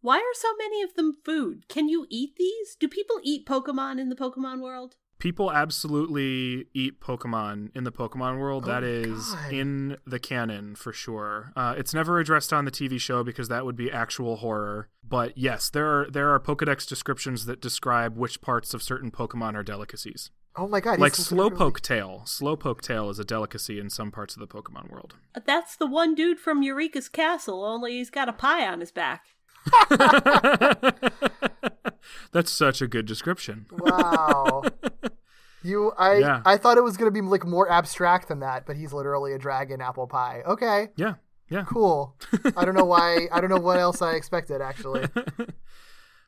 Why are so many of them food? Can you eat these? Do people eat Pokemon in the Pokemon world? people absolutely eat Pokemon in the Pokemon world. Oh that my is God. in the canon for sure. Uh, it's never addressed on the TV show because that would be actual horror. But yes, there are there are Pokedex descriptions that describe which parts of certain Pokemon are delicacies. oh my god, like Slowpoke Tail. Slowpoke Tail is a delicacy in some parts of the Pokemon world. That's the one dude from Eureka's Castle, only he's got a pie on his back. That's such a good description. Wow. You, I, Yeah. I thought it was gonna be like more abstract than that, but he's literally a dragon apple pie. Okay, Yeah, yeah. cool. I don't know why. I don't know what else I expected actually.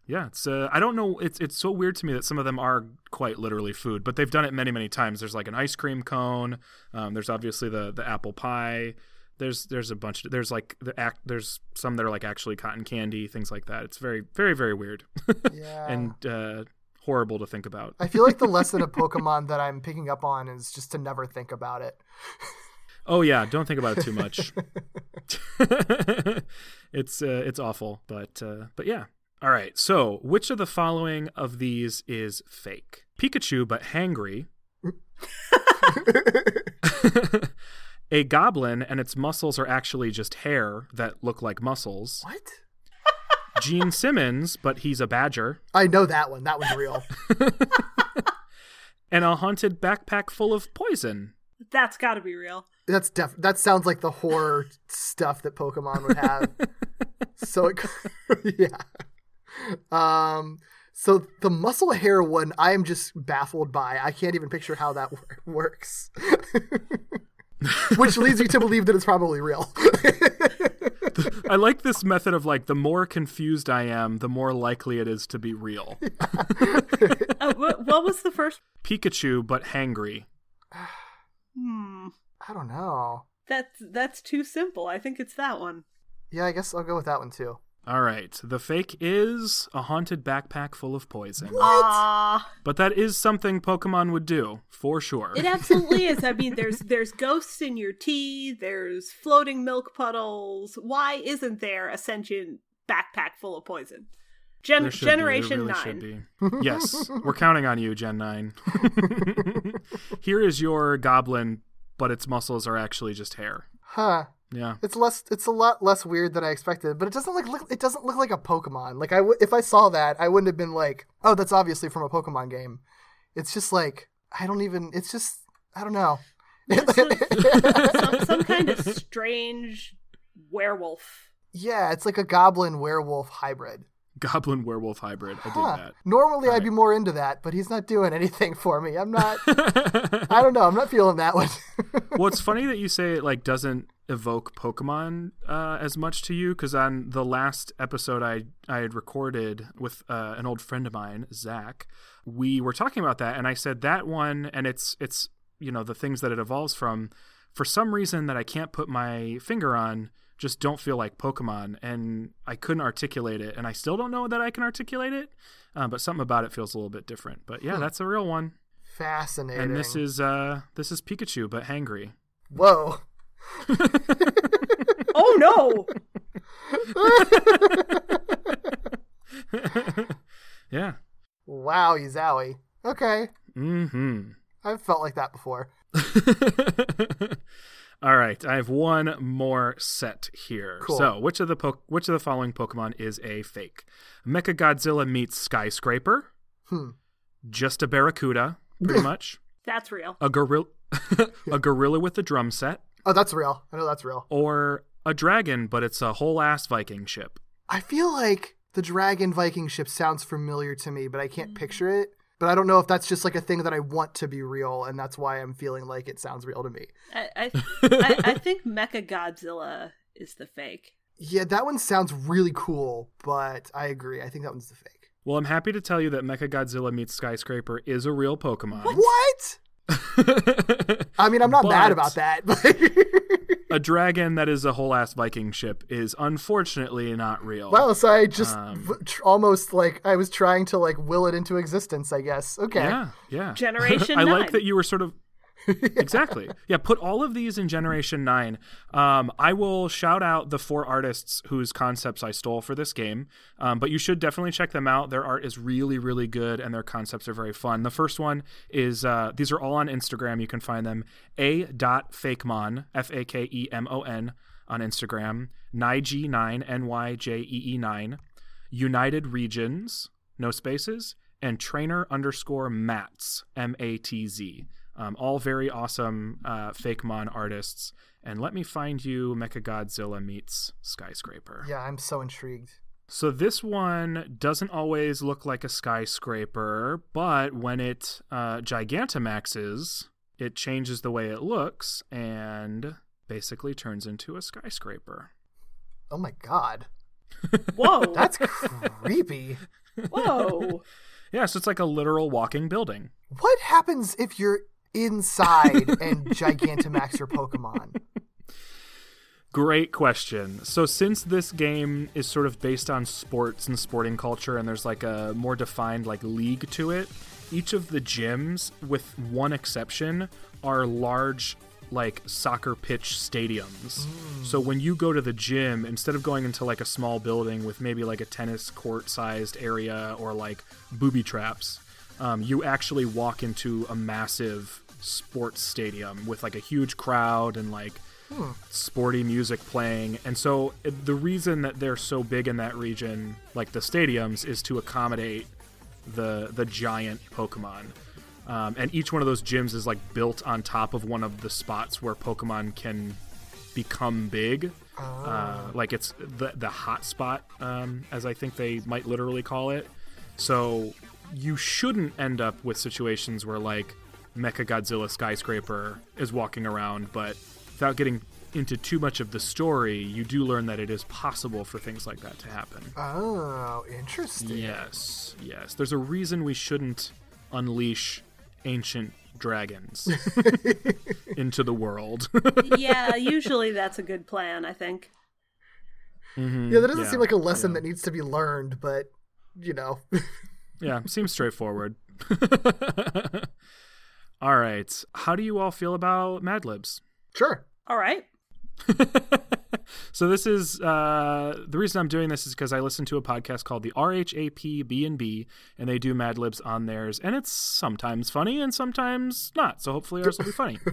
Yeah, it's uh, I don't know. It's it's so weird to me that some of them are quite literally food, but they've done it many many times. There's like an ice cream cone. Um, there's obviously the the apple pie. There's there's a bunch. Of, there's like the act. There's some that are like actually cotton candy, things like that. It's very very very weird Yeah. and uh, horrible to think about. I feel like the lesson of Pokemon that I'm picking up on is just to never think about it. Oh yeah, don't think about it too much. it's uh, it's awful, but uh, but yeah. All right. So, which of the following of these is fake? Pikachu, but hangry. A goblin, and its muscles are actually just hair that look like muscles. What? Gene Simmons, but he's a badger. I know that one. That one's real. And a haunted backpack full of poison. That's got to be real. That's def- that sounds like the horror stuff that Pokemon would have. so it, yeah. Um so the muscle hair one I am just baffled by. I can't even picture how that wor- works. Which leads you to believe that it's probably real. I like this method of like the more confused I am, the more likely it is to be real. Uh, what, what was the first? Pikachu, but hangry. Hmm. I don't know. That's that's too simple. I think it's that one. Yeah, I guess I'll go with that one too. All right. The fake is a haunted backpack full of poison. Ah, But that is something Pokemon would do, for sure. it absolutely is. I mean, there's there's ghosts in your tea. There's floating milk puddles. Why isn't there a sentient backpack full of poison? Gen- There should be, there Generation really nine. should be. Yes, we're counting on you, Gen 9. Here is your goblin, but its muscles are actually just hair. Huh. Yeah. It's less. It's a lot less weird than I expected, but it doesn't like look. It doesn't look like a Pokemon. Like I, w- if I saw that, I wouldn't have been like, "Oh, that's obviously from a Pokemon game." It's just like I don't even. It's just I don't know. some, some kind of strange werewolf. yeah, it's like a goblin werewolf hybrid. Goblin werewolf hybrid. I Huh. did Normally, I'd Right. be more into that, but he's not doing anything for me. I'm not. I don't know. I'm not feeling that one. well, it's funny that you say it like doesn't evoke Pokemon uh, as much to you because on the last episode I I had recorded with uh, an old friend of mine, Zach, we were talking about that, and I said that one, and it's it's you know the things that it evolves from. For some reason that I can't put my finger on, just don't feel like Pokemon, and I couldn't articulate it, and I still don't know that I can articulate it. Uh, but something about it feels a little bit different. But yeah, that's a real one. Fascinating. And this is uh this is Pikachu, but hangry. whoa. Oh no! yeah. Wow, Zowie. Okay, Mm-hmm. I've felt like that before. All right, I have one more set here. Cool. So, which of the po- which of the following Pokemon is a fake? Mecha Godzilla meets Skyscraper. Hmm. Just a Barracuda, pretty much. That's real. A gorilla, a gorilla with a drum set, Oh, that's real. I know that's real. or a dragon, but it's a whole ass Viking ship. I feel like the Dragon Viking ship sounds familiar to me, but I can't picture it. But I don't know if that's just like a thing that I want to be real, and that's why I'm feeling like it sounds real to me. I I, I, I think Mecha Godzilla is the fake. Yeah, that one sounds really cool, but I agree. I think that one's the fake. Well, I'm happy to tell you that Mecha Godzilla meets Skyscraper is a real Pokemon. What? I mean, I'm not mad about that, but a dragon that is a whole ass Viking ship is unfortunately not real. Well, So I just Um, v- tr- almost like I was trying to like will it into existence. I guess. Okay. yeah, yeah. Generation I nine. like that you were sort of exactly. Yeah, put all of these in Generation 9. Um, I will shout out the four artists whose concepts I stole for this game, um, but you should definitely check them out. Their art is really, really good, and their concepts are very fun. The first one is uh, these are all on Instagram. You can find them a dot fakemon f a k e m o n on Instagram. Nyg9 n y j e e 9 United Regions no spaces and trainer underscore mats m a t z. Um, all very awesome uh, Fakemon artists. And let me find you Mecha Godzilla meets Skyscraper. Yeah, I'm so intrigued. So this one doesn't always look like a skyscraper, but when it uh, Gigantamaxes, it changes the way it looks and basically turns into a skyscraper. Oh my god, Whoa! that's creepy. Whoa! Yeah, so it's like a literal walking building. What happens if you're inside and Gigantamax your Pokemon? Great question. So, since this game is sort of based on sports and sporting culture, and there's like a more defined like league to it, each of the gyms, with one exception, are large like soccer pitch stadiums. So when you go to the gym, instead of going into like a small building with maybe like a tennis court sized area or like booby traps, um, you actually walk into a massive sports stadium with like a huge crowd and like sporty music playing. And so the reason that they're so big in that region, like the stadiums, is to accommodate the the giant Pokemon. Um, and each one of those gyms is like built on top of one of the spots where Pokemon can become big. Uh, like it's the the hot spot, um, as I think they might literally call it. So you shouldn't end up with situations where like Mecha Godzilla skyscraper is walking around, but without getting into too much of the story, you do learn that it is possible for things like that to happen. Oh, interesting. Yes, yes. There's a reason we shouldn't unleash ancient dragons into the world. yeah, usually that's a good plan, I think. Mm-hmm. Yeah, that doesn't Yeah, seem like a lesson know. that needs to be learned, but you know. yeah, seems straightforward. All right. How do you all feel about Mad Libs? sure. All right. so this is uh, the reason I'm doing this is because I listen to a podcast called the RHAP B and B, and they do Mad Libs on theirs, and it's sometimes funny and sometimes not. So hopefully ours will be funny.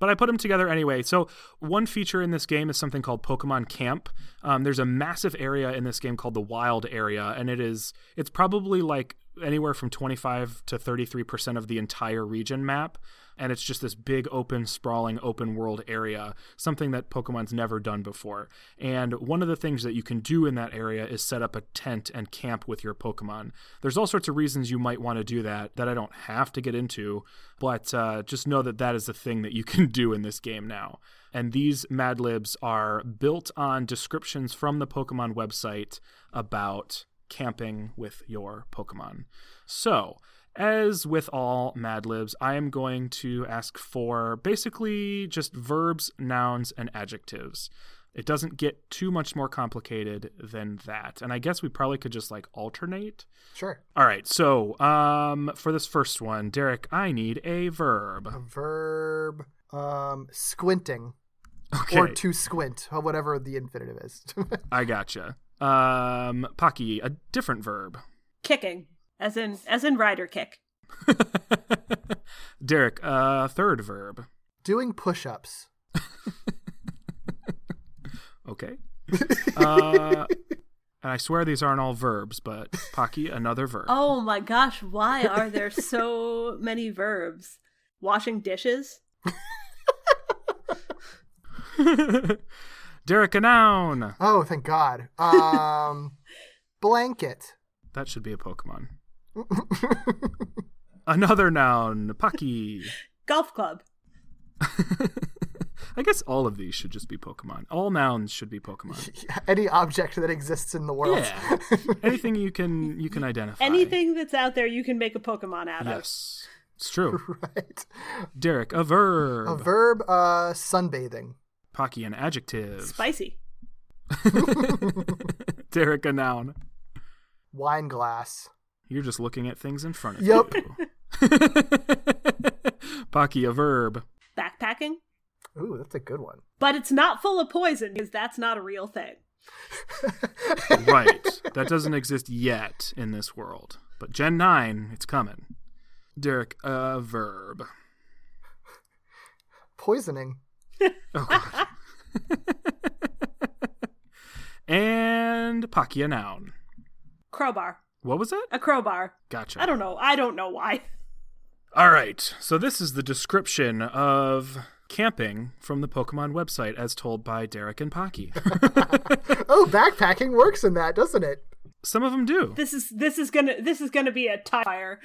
But I put them together anyway. So one feature in this game is something called Pokemon Camp. Um, there's a massive area in this game called the Wild Area, and it is it's probably like anywhere from 25 to 33 percent of the entire region map. And it's just this big, open, sprawling, open world area, something that Pokemon's never done before. And one of the things that you can do in that area is set up a tent and camp with your Pokemon. There's all sorts of reasons you might want to do that that I don't have to get into, but uh, just know that that is a thing that you can do in this game now. And these Mad Libs are built on descriptions from the Pokemon website about camping with your Pokemon. So, as with all Mad Libs, I am going to ask for basically just verbs, nouns, and adjectives. It doesn't get too much more complicated than that. And I guess we probably could just like alternate. Sure. All right. So, um, for this first one, Derek, I need a verb. A verb. Um, squinting Okay. or to squint, or whatever the infinitive is. I gotcha. Um, Pocky, a different verb. Kicking, as in as in rider kick. Derek, a third verb. Doing push-ups. Okay. Uh, and I swear these aren't all verbs, but Pocky, another verb. Oh my gosh, why are there so many verbs? Washing dishes? Derek, a noun. Oh, thank God. Um, blanket. That should be a Pokemon. Another noun. Pocky. Golf club. I guess all of these should just be Pokemon. All nouns should be Pokemon. Any object that exists in the world. Yeah. Anything you can you can identify. Anything that's out there you can make a Pokemon out of. Yes. It's true. right. Derek, a verb. A verb. Uh, sunbathing. Pocky, an adjective. Spicy. Derek, a noun. Wine glass. You're just looking at things in front of Yep. you. Yep. Pocky, a verb. Backpacking? Ooh, that's a good one. But it's not full of poison because that's not a real thing. Right. That doesn't exist yet in this world. But Gen 9, it's coming. Derek, a verb. Poisoning. Oh, and Pocky, a noun. Crowbar. What was it? A crowbar. Gotcha. I don't know. I don't know why. All right. So this is the description of camping from the Pokemon website as told by Derek and Pocky. Oh, backpacking works in that, doesn't it? Some of them do. This is this is gonna this is gonna be a tire.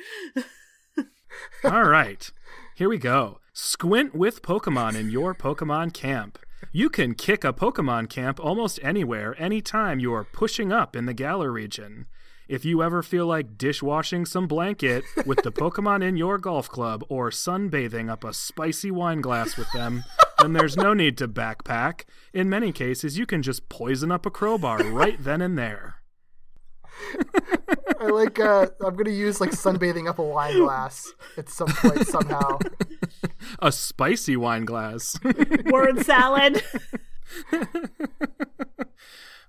All right. Here we go. Squint with Pokemon in your Pokemon camp. You can kick a Pokemon camp almost anywhere, anytime you are pushing up in the Galar region. If you ever feel like dishwashing some blanket with the Pokemon in your golf club or sunbathing up a spicy wine glass with them, then there's no need to backpack. In many cases, you can just poison up a crowbar right then and there. I like. Uh, I'm gonna use like sunbathing up a wine glass at some point somehow. A spicy wine glass. Word salad.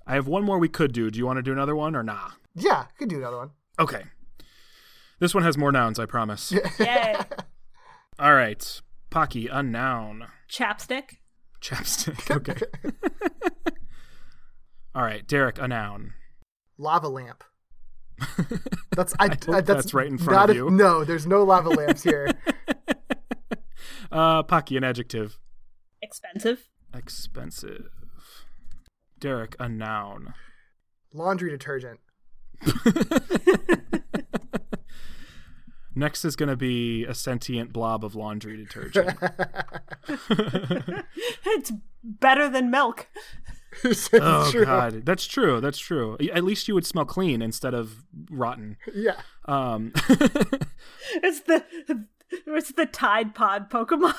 I have one more we could do. Do you want to do another one or nah? Yeah, could do another one. Okay. This one has more nouns, I promise. Yay. All right. Pocky, a noun. Chapstick. Chapstick. Okay. All right. Derek, a noun. Lava lamp. That's I, hope I- that's right in front not of a- you. No, there's no lava lamps here. Uh, Pocky, an adjective. Expensive. Expensive. Derek, a noun. Laundry detergent. Next is going to be a sentient blob of laundry detergent. It's better than milk. Oh True. god, that's true. That's true. At least you would smell clean instead of rotten. Yeah. Um, It's the it's the Tide Pod Pokemon.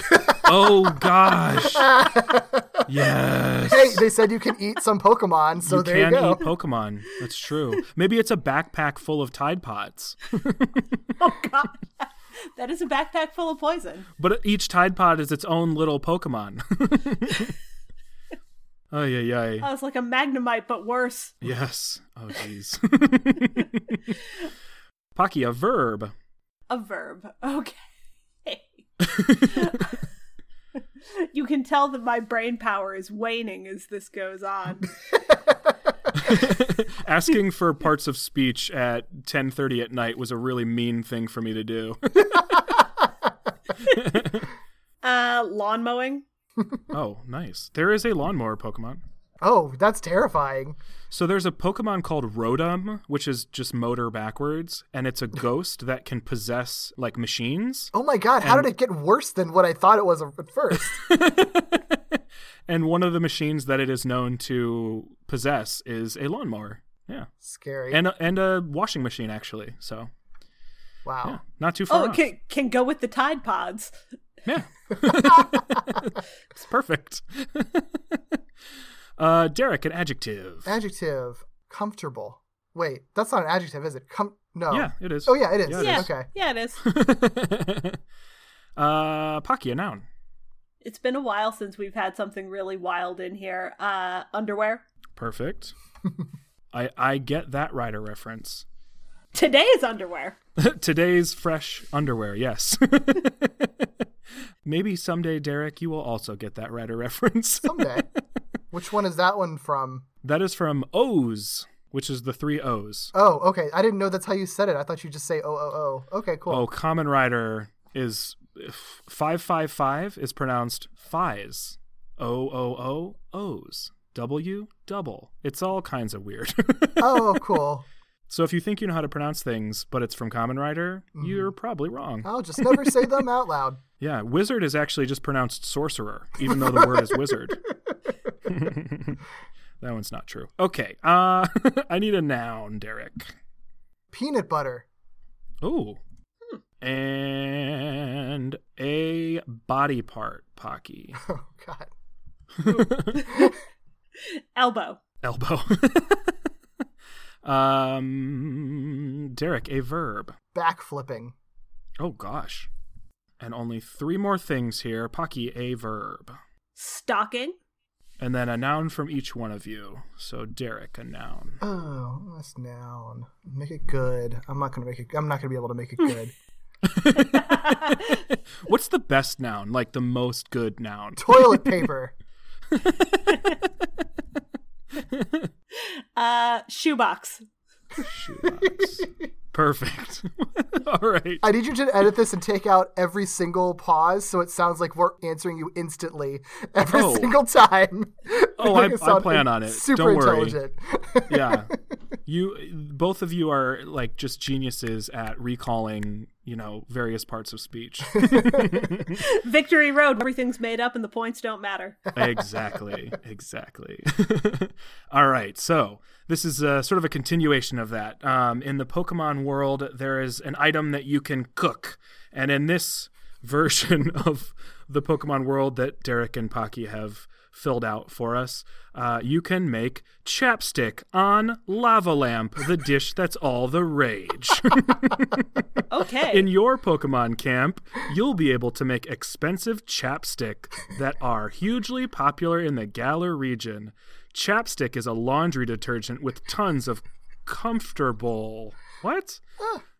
oh gosh, yes. Hey, they said you can eat some Pokemon, so you there can you go. eat Pokemon. That's true. Maybe it's a backpack full of Tide Pods, oh God, that is a backpack full of poison. but each Tide Pod is its own little Pokemon. Oh yeah, yeah. Oh, it's like a Magnemite, but worse. Yes. Oh jeez. Pocky, a verb. A verb. Okay. you can tell that my brain power is waning as this goes on. Asking for parts of speech at 10:30 at night was a really mean thing for me to do. Uh, lawn mowing. oh, nice. There is a lawnmower Pokemon. Oh, that's terrifying. So there's a Pokemon called Rotom, which is just motor backwards, and it's a ghost that can possess like machines. Oh my god, how did it get worse than what I thought it was at first? And one of the machines that it is known to possess is a lawnmower. Yeah. Scary. And a, and a washing machine actually. So, wow. yeah, not too oh, far Oh, off. it can, can go with the Tide Pods. Yeah. it's perfect. uh Derek, an adjective. Adjective. Comfortable. Wait, that's not an adjective, is it? Com- no. Yeah, it is. Oh yeah, it is. Yeah, it Yeah. is. Okay. Yeah, it is. uh Pocky, a noun. It's been a while since we've had something really wild in here. Uh, underwear. Perfect. I I get that rider reference. Today's underwear. Today's fresh underwear, yes. Maybe someday, Derek, you will also get that writer reference. Someday. Which one is that one from? that is from O's, which is the three O's. Oh, okay. I didn't know that's how you said it. I thought you'd just say oh oh oh. Okay, cool. Oh, Kamen Rider is five five five is pronounced Faiz. O O O O's. W double. It's all kinds of weird. Oh, cool. So if you think you know how to pronounce things, but it's from Kamen Rider, you're probably wrong. I'll just never say them out loud. Yeah, wizard is actually just pronounced sorcerer, even though the word is wizard. that one's not true. Okay, uh, I need a noun, Derek. Peanut butter. Ooh. And a body part, Pocky. Oh god. Elbow. Elbow. Um, Derek, a verb. Backflipping. Oh gosh. And only three more things here. Pocky, a verb. Stocking. And then a noun from each one of you. So Derek, a noun. Oh, that's noun. Make it good. I'm not gonna make it. I'm not gonna be able to make it good. What's the best noun? Like the most good noun? Toilet paper. Uh, shoebox. Shoebox. Perfect. All right. I need you to edit this and take out every single pause so it sounds like we're answering you instantly every Oh. single time. Oh, I- I plan on it. Super Don't worry. intelligent. yeah you both of you are like just geniuses at recalling you know various parts of speech Victory Road. Everything's made up and the points don't matter. exactly exactly all right so this is uh sort of a continuation of that um, in the pokemon world there is an item that you can cook and in this version of the pokemon world that derek and pocky have filled out for us uh, you can make chapstick on lava lamp the dish that's all the rage Okay. in your Pokemon camp, you'll be able to make expensive chapstick that are hugely popular in the Galar region. Chapstick is a laundry detergent with tons of comfortable. What?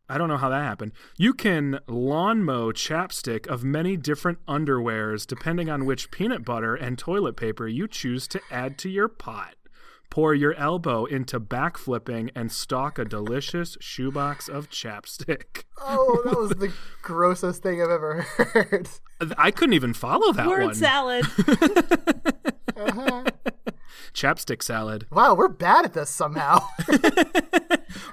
I don't know how that happened. You can lawn mow chapstick of many different underwears depending on which peanut butter and toilet paper you choose to add to your pot. Pour your elbow into backflipping and stalk a delicious shoebox of chapstick. Oh, that was the grossest thing I've ever heard. I couldn't even follow that Word one. salad. Chapstick salad. Wow, we're bad at this somehow.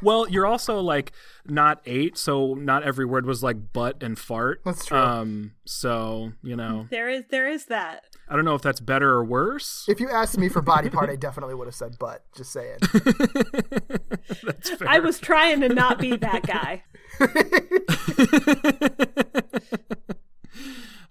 Well, you're also like not eight, so not every word was like butt and fart. That's true. Um, so you know, there is there is that. I don't know if that's better or worse. if you asked me for body part, I definitely would have said butt. Just saying. That's fair. I was trying to not be that guy.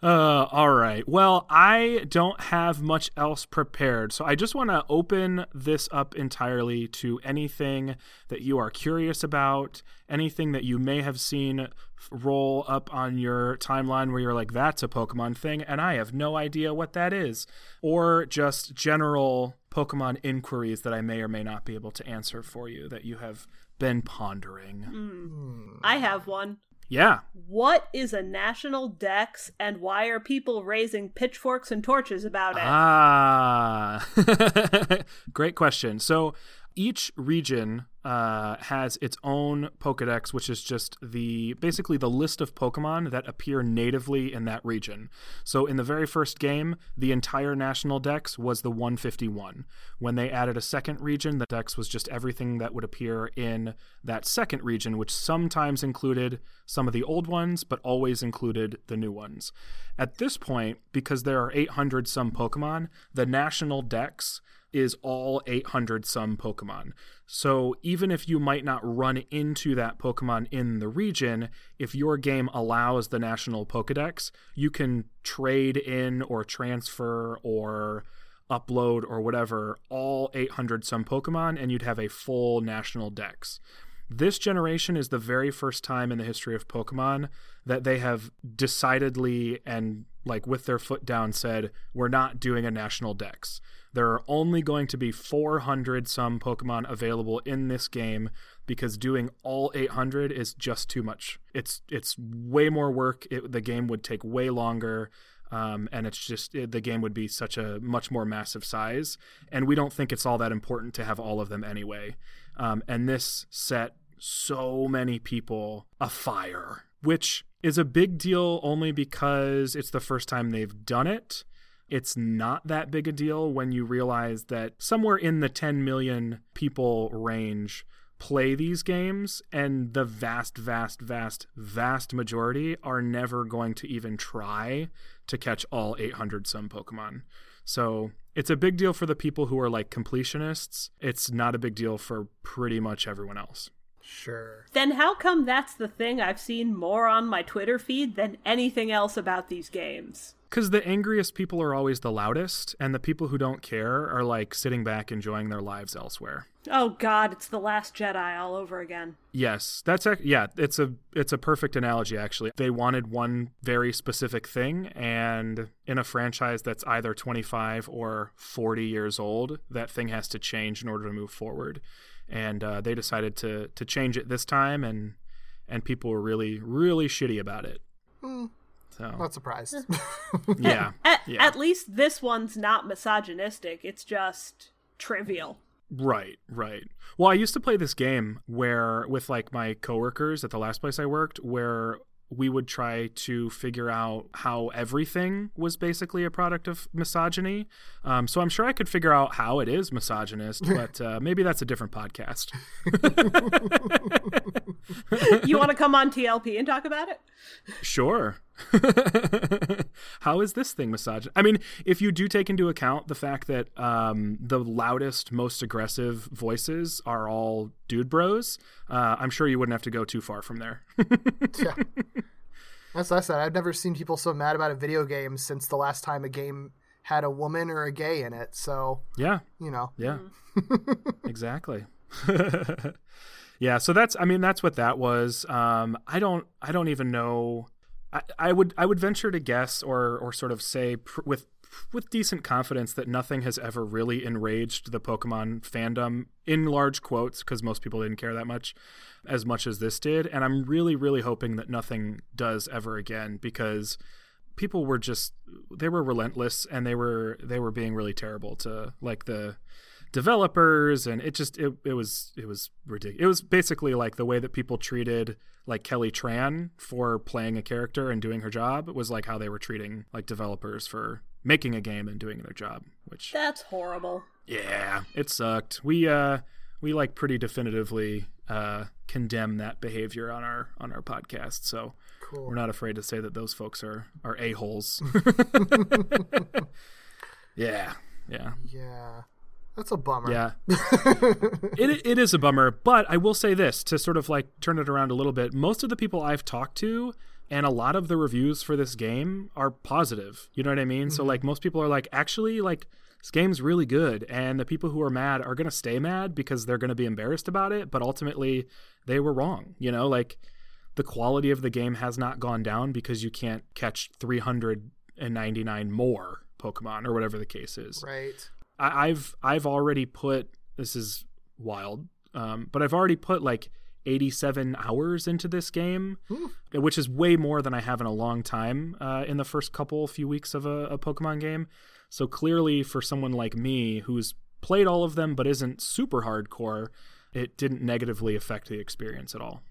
Uh, all right. Well, I don't have much else prepared, so I just want to open this up entirely to anything that you are curious about, anything that you may have seen roll up on your timeline where you're like, "That's a Pokemon thing," and I have no idea what that is, or just general Pokemon inquiries that I may or may not be able to answer for you that you have been pondering. I have one. Yeah. What is a national dex and why are people raising pitchforks and torches about it? Ah, great question. So each region uh, has its own Pokedex, which is just the basically the list of Pokemon that appear natively in that region. So in the very first game, the entire national dex was the 151. When they added a second region, the dex was just everything that would appear in that second region, which sometimes included some of the old ones, but always included the new ones. At this point, because there are 800 some Pokemon, the national dex is all 800 some Pokemon. So even if you might not run into that Pokemon in the region, if your game allows the national Pokedex, you can trade in or transfer or upload or whatever all 800 some Pokemon and you'd have a full national dex. This generation is the very first time in the history of Pokemon that they have decidedly and like with their foot down said, we're not doing a national dex. There are only going to be 400 some Pokemon available in this game because doing all 800 is just too much. It's it's way more work. It, the game would take way longer. Um, and it's just it, the game would be such a much more massive size, and we don't think it's all that important to have all of them anyway. Um, and this set so many people afire, which is a big deal only because it's the first time they've done it. It's not that big a deal when you realize that somewhere in the 10 million people range play these games, and the vast, vast, vast, vast majority are never going to even try to catch all 800 some Pokemon. So it's a big deal for the people who are like completionists. It's not a big deal for pretty much everyone else. Sure. Then how come that's the thing I've seen more on my Twitter feed than anything else about these games? Because the angriest people are always the loudest, and the people who don't care are like sitting back enjoying their lives elsewhere. Oh god, it's the last Jedi all over again. Yes, that's ac- yeah. It's a it's a perfect analogy actually. They wanted one very specific thing, and in a franchise that's either 25 or 40 years old, that thing has to change in order to move forward. And uh, they decided to to change it this time, and and people were really really shitty about it. So Not surprised. yeah, At, yeah. at least this one's not misogynistic, it's just trivial. Right, right. Well, I used to play this game where with like my coworkers at the last place I worked where we would try to figure out how everything was basically a product of misogyny. Um, so I'm sure I could figure out how it is misogynist, but uh, maybe that's a different podcast. You want to come on TLP and talk about it? Sure. How is this thing misogynist? I mean, if you do take into account the fact that um, the loudest, most aggressive voices are all dude bros, uh, I'm sure you wouldn't have to go too far from there. yeah. That's what I said. I've never seen people so mad about a video game since the last time a game had a woman or a gay in it. So, yeah, you know. yeah, exactly. yeah, so that's I mean that's what that was. Um, I don't I don't even know. I, would I would venture to guess or or sort of say pr- with with decent confidence that nothing has ever really enraged the Pokemon fandom in large quotes because most people didn't care that much as much as this did. And I'm really really hoping that nothing does ever again because people were just they were relentless and they were they were being really terrible to like the developers and it just it, it was it was ridiculous. It was basically like the way that people treated like Kelly Tran for playing a character and doing her job was like how they were treating like developers for making a game and doing their job, which That's horrible. yeah, it sucked. We uh we like pretty definitively uh condemn that behavior on our on our podcast. So Cool. we're not afraid to say that those folks are are a-holes. yeah. Yeah. Yeah. That's a bummer. Yeah. it it is a bummer, but I will say this to sort of like turn it around a little bit. Most of the people I've talked to and a lot of the reviews for this game are positive. You know what I mean? So mm-hmm. like most people are like actually like this game's really good and the people who are mad are going to stay mad because they're going to be embarrassed about it, but ultimately they were wrong, you know? Like the quality of the game has not gone down because you can't catch 399 more Pokemon or whatever the case is. Right. I, I've I've already put this is wild, um, but I've already put like 87 hours into this game, which is way more than I have in a long time uh, in the first couple few weeks of a, a Pokemon game. So clearly, for someone like me who's played all of them but isn't super hardcore, it didn't negatively affect the experience at all.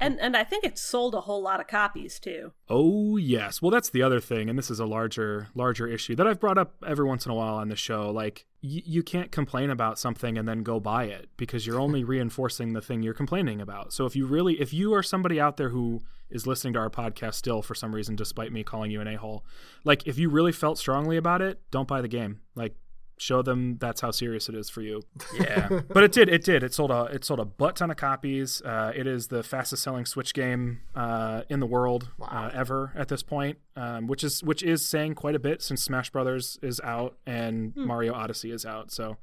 And and I think it sold a whole lot of copies too. Oh yes. Well, that's the other thing, and this is a larger larger issue that I've brought up every once in a while on the show. Like y- you can't complain about something and then go buy it because you're only reinforcing the thing you're complaining about. So if you really, if you are somebody out there who is listening to our podcast still for some reason, despite me calling you an a hole, like if you really felt strongly about it, don't buy the game. Like show them that's how serious it is for you. Yeah, but it did. It did. It sold a it sold a butt ton of copies. Uh, it is the fastest selling Switch game uh, in the world uh, ever at this point, um, which is which is saying quite a bit since Smash Brothers is out and Mario Odyssey is out. So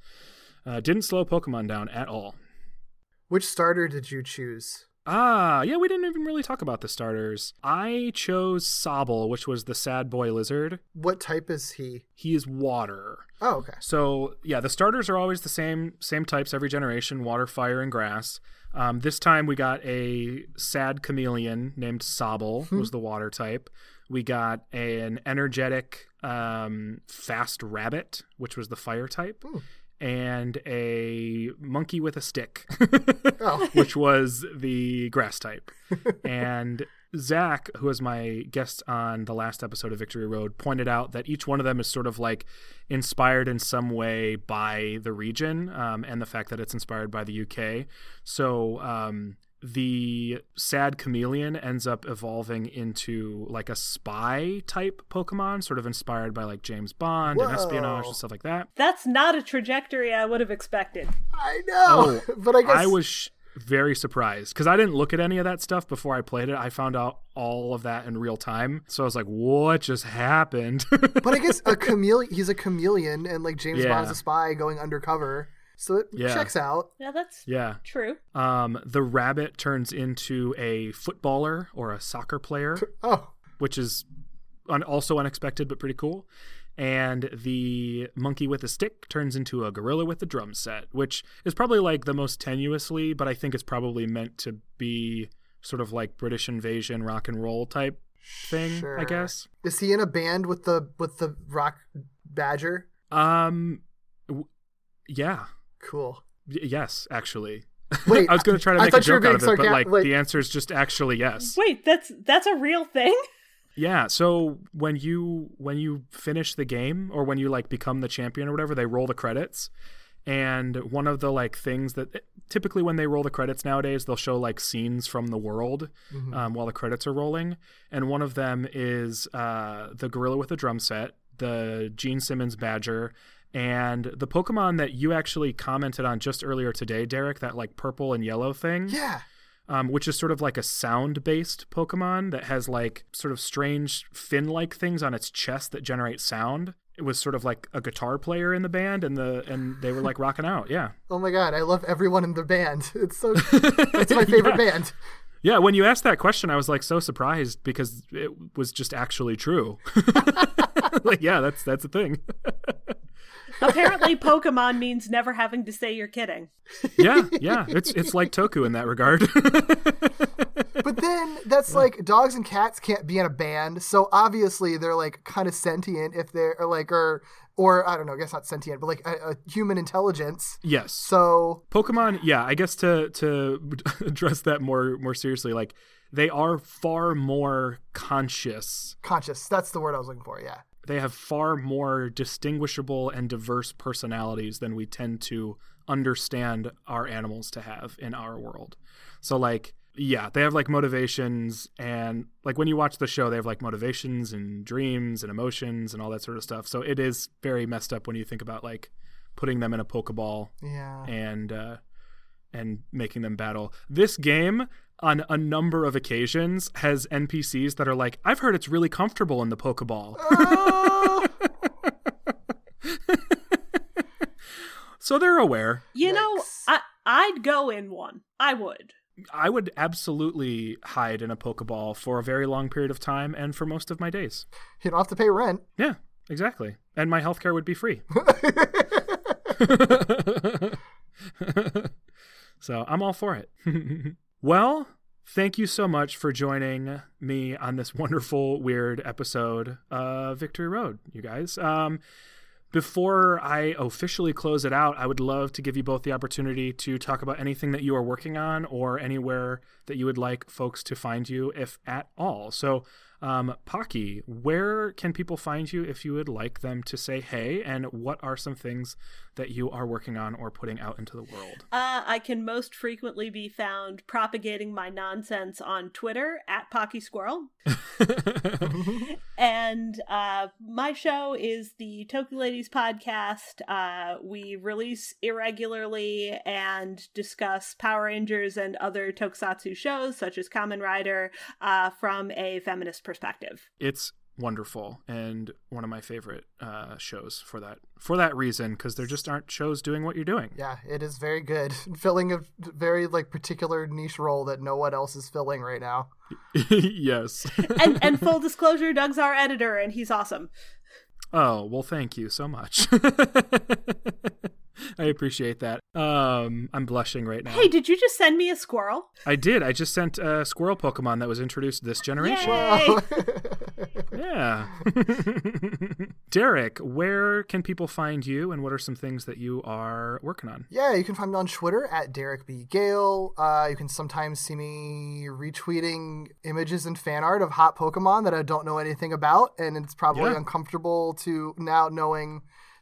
uh, didn't slow Pokemon down at all. Which starter did you choose? Ah, yeah, we didn't even really talk about the starters. I chose Sobble, which was the sad boy lizard. What type is he? He is water. Oh, okay. So yeah, the starters are always the same same types every generation: water, fire, and grass. Um, this time we got a sad chameleon named Sobble was the water type. We got an energetic um, fast rabbit, which was the fire type, and a monkey with a stick, Oh. which was the grass type. and Zach, who was my guest on the last episode of Victory Road, pointed out that each one of them is sort of like inspired in some way by the region um, and the fact that it's inspired by the UK. So um, the sad chameleon ends up evolving into like a spy type Pokemon, sort of inspired by like James Bond and espionage and stuff like that. That's not a trajectory I would have expected. I know, oh, but I guess Oh, I was sh- very surprised because I didn't look at any of that stuff before I played it. I found out all of that in real time, so I was like, "What just happened?" But I guess a chameleon. He's a chameleon, and like James Yeah. Bond's a spy going undercover, so it Yeah. checks out. Yeah, that's yeah. true. Um, the rabbit turns into a footballer or a soccer player, Oh, which is un- also unexpected but pretty cool. And the monkey with a stick turns into a gorilla with a drum set, which is probably like the most tenuously, but I think it's probably meant to be sort of like British invasion rock and roll type thing, sure. I guess. Is he in a band with the with the rock badger? Um, w- yeah, Cool. Y- yes, actually. Wait, I was going to try to make a thought you were joke out of being it, but sarca- like the answer is just actually yes. Wait, that's that's a real thing. Yeah, so when you when you finish the game or when you like become the champion or whatever, they roll the credits. And one of the like things that typically when they roll the credits nowadays, they'll show like scenes from the world um, while the credits are rolling. And one of them is uh, the gorilla with the drum set, the Gene Simmons badger, and the Pokemon that you actually commented on just earlier today, Derek, that like purple and yellow thing Yeah. um, which is sort of like a sound based Pokemon that has like sort of strange fin like things on its chest that generate sound. It was sort of like a guitar player in the band, and the and they were like rocking out. Yeah, Oh my god, I love everyone in the band. It's so. it's my favorite band. yeah. When you asked that question, I was like so surprised because it was just actually true. like, yeah, that's that's a thing. Apparently, Pokemon means never having to say you're kidding. yeah, yeah. It's it's like Toku in that regard. But then that's like dogs and cats can't be in a band, so obviously they're like kind of sentient if they're or like or or I don't know, I guess not sentient, but like a, a human intelligence. yes. So Pokemon, yeah, I guess to to address that more more seriously, like they are far more conscious. conscious. That's the word I was looking for. Yeah. They have far more distinguishable and diverse personalities than we tend to understand our animals to have in our world. So like yeah, they have like motivations and like when you watch the show they have like motivations and dreams and emotions and all that sort of stuff. So it is very messed up when you think about like putting them in a pokeball Yeah. and uh, and making them battle. This game on a number of occasions has NPCs that are like, "I've heard it's really comfortable in the Pokeball." So they're aware. You know, I I'd go in one. I would. I would absolutely hide in a Pokeball for a very long period of time and for most of my days. you don't have to pay rent. Yeah, exactly. And my healthcare would be free. so I'm all for it. Well, thank you so much for joining me on this wonderful, weird episode of Victory Road, you guys. Um, before I officially close it out, I would love to give you both the opportunity to talk about anything that you are working on or anywhere that you would like folks to find you, if at all. So, um, Pocky, where can people find you if you would like them to say hey? And what are some things that you are working on or putting out into the world? Uh, I can most frequently be found propagating my nonsense on Twitter at Pocky Squirrel. and uh, my show is the Toku Ladies podcast. Uh, we release irregularly and discuss Power Rangers and other tokusatsu shows, such as Kamen Rider, uh, from a feminist perspective. It's wonderful and one of my favorite uh, shows for that for that reason because there just aren't shows doing what you're doing. Yeah, it is very good. Filling a very like particular niche role that no one else is filling right now. yes. And, and full disclosure, Doug's our editor, and he's awesome. Oh, well, thank you so much. I appreciate that. Um, I'm blushing right now. Hey, did you just send me a squirrel? I did. I just sent a squirrel Pokemon that was introduced this generation. Yay! Yeah. Derek, where can people find you and what are some things that you are working on? Yeah, you can find me on Twitter at Derek B. Gale. Uh, you can sometimes see me retweeting images and fan art of hot Pokemon that I don't know anything about, and it's probably Yeah. uncomfortable to now knowing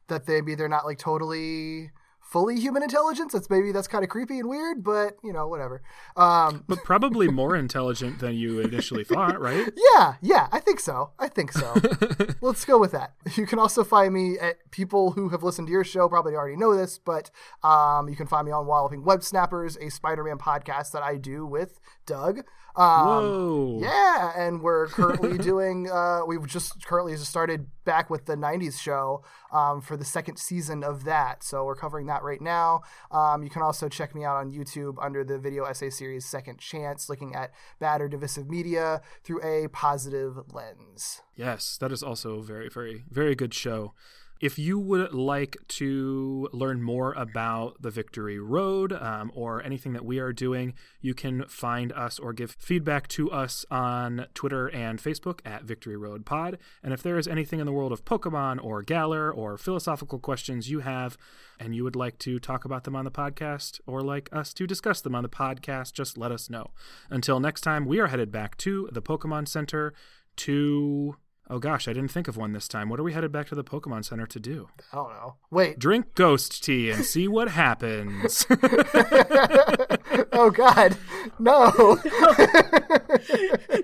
that maybe they're not like totally fully human intelligence. That's maybe that's kind of creepy and weird, but you know, whatever. Um, But probably more intelligent than you initially thought, right? yeah, yeah, I think so. I think so. Let's go with that. You can also find me at people who have listened to your show probably already know this, but um, you can find me on Walloping Web Snappers, a Spider-Man podcast that I do with Doug. Um, Whoa. yeah, and we're currently doing. Uh, we've just currently just started back with the '90s show um, for the second season of that. So we're covering that right now. Um, you can also check me out on YouTube under the video essay series Second Chance, looking at bad or divisive media through a positive lens. Yes, that is also a very, very, very good show. If you would like to learn more about the Victory Road um, or anything that we are doing, you can find us or give feedback to us on Twitter and Facebook at Victory Road Pod. And if there is anything in the world of Pokemon or Galar or philosophical questions you have and you would like to talk about them on the podcast or like us to discuss them on the podcast, just let us know. Until next time, we are headed back to the Pokemon Center to. Oh gosh, I didn't think of one this time. What are we headed back to the Pokemon Center to do? I don't know. Wait. Drink ghost tea and see what happens. oh God, no.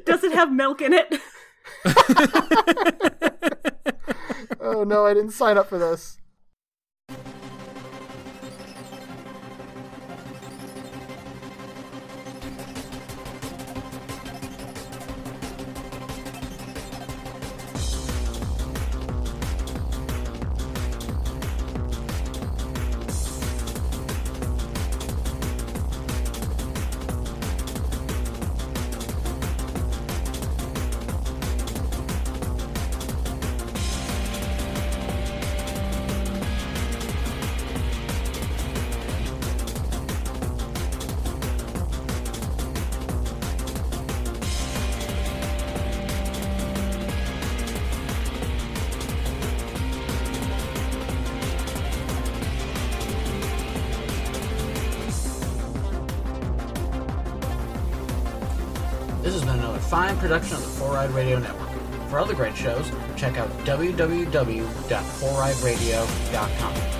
Does it have milk in it? oh no, I didn't sign up for this. Great shows, check out www.foureyedradio.com.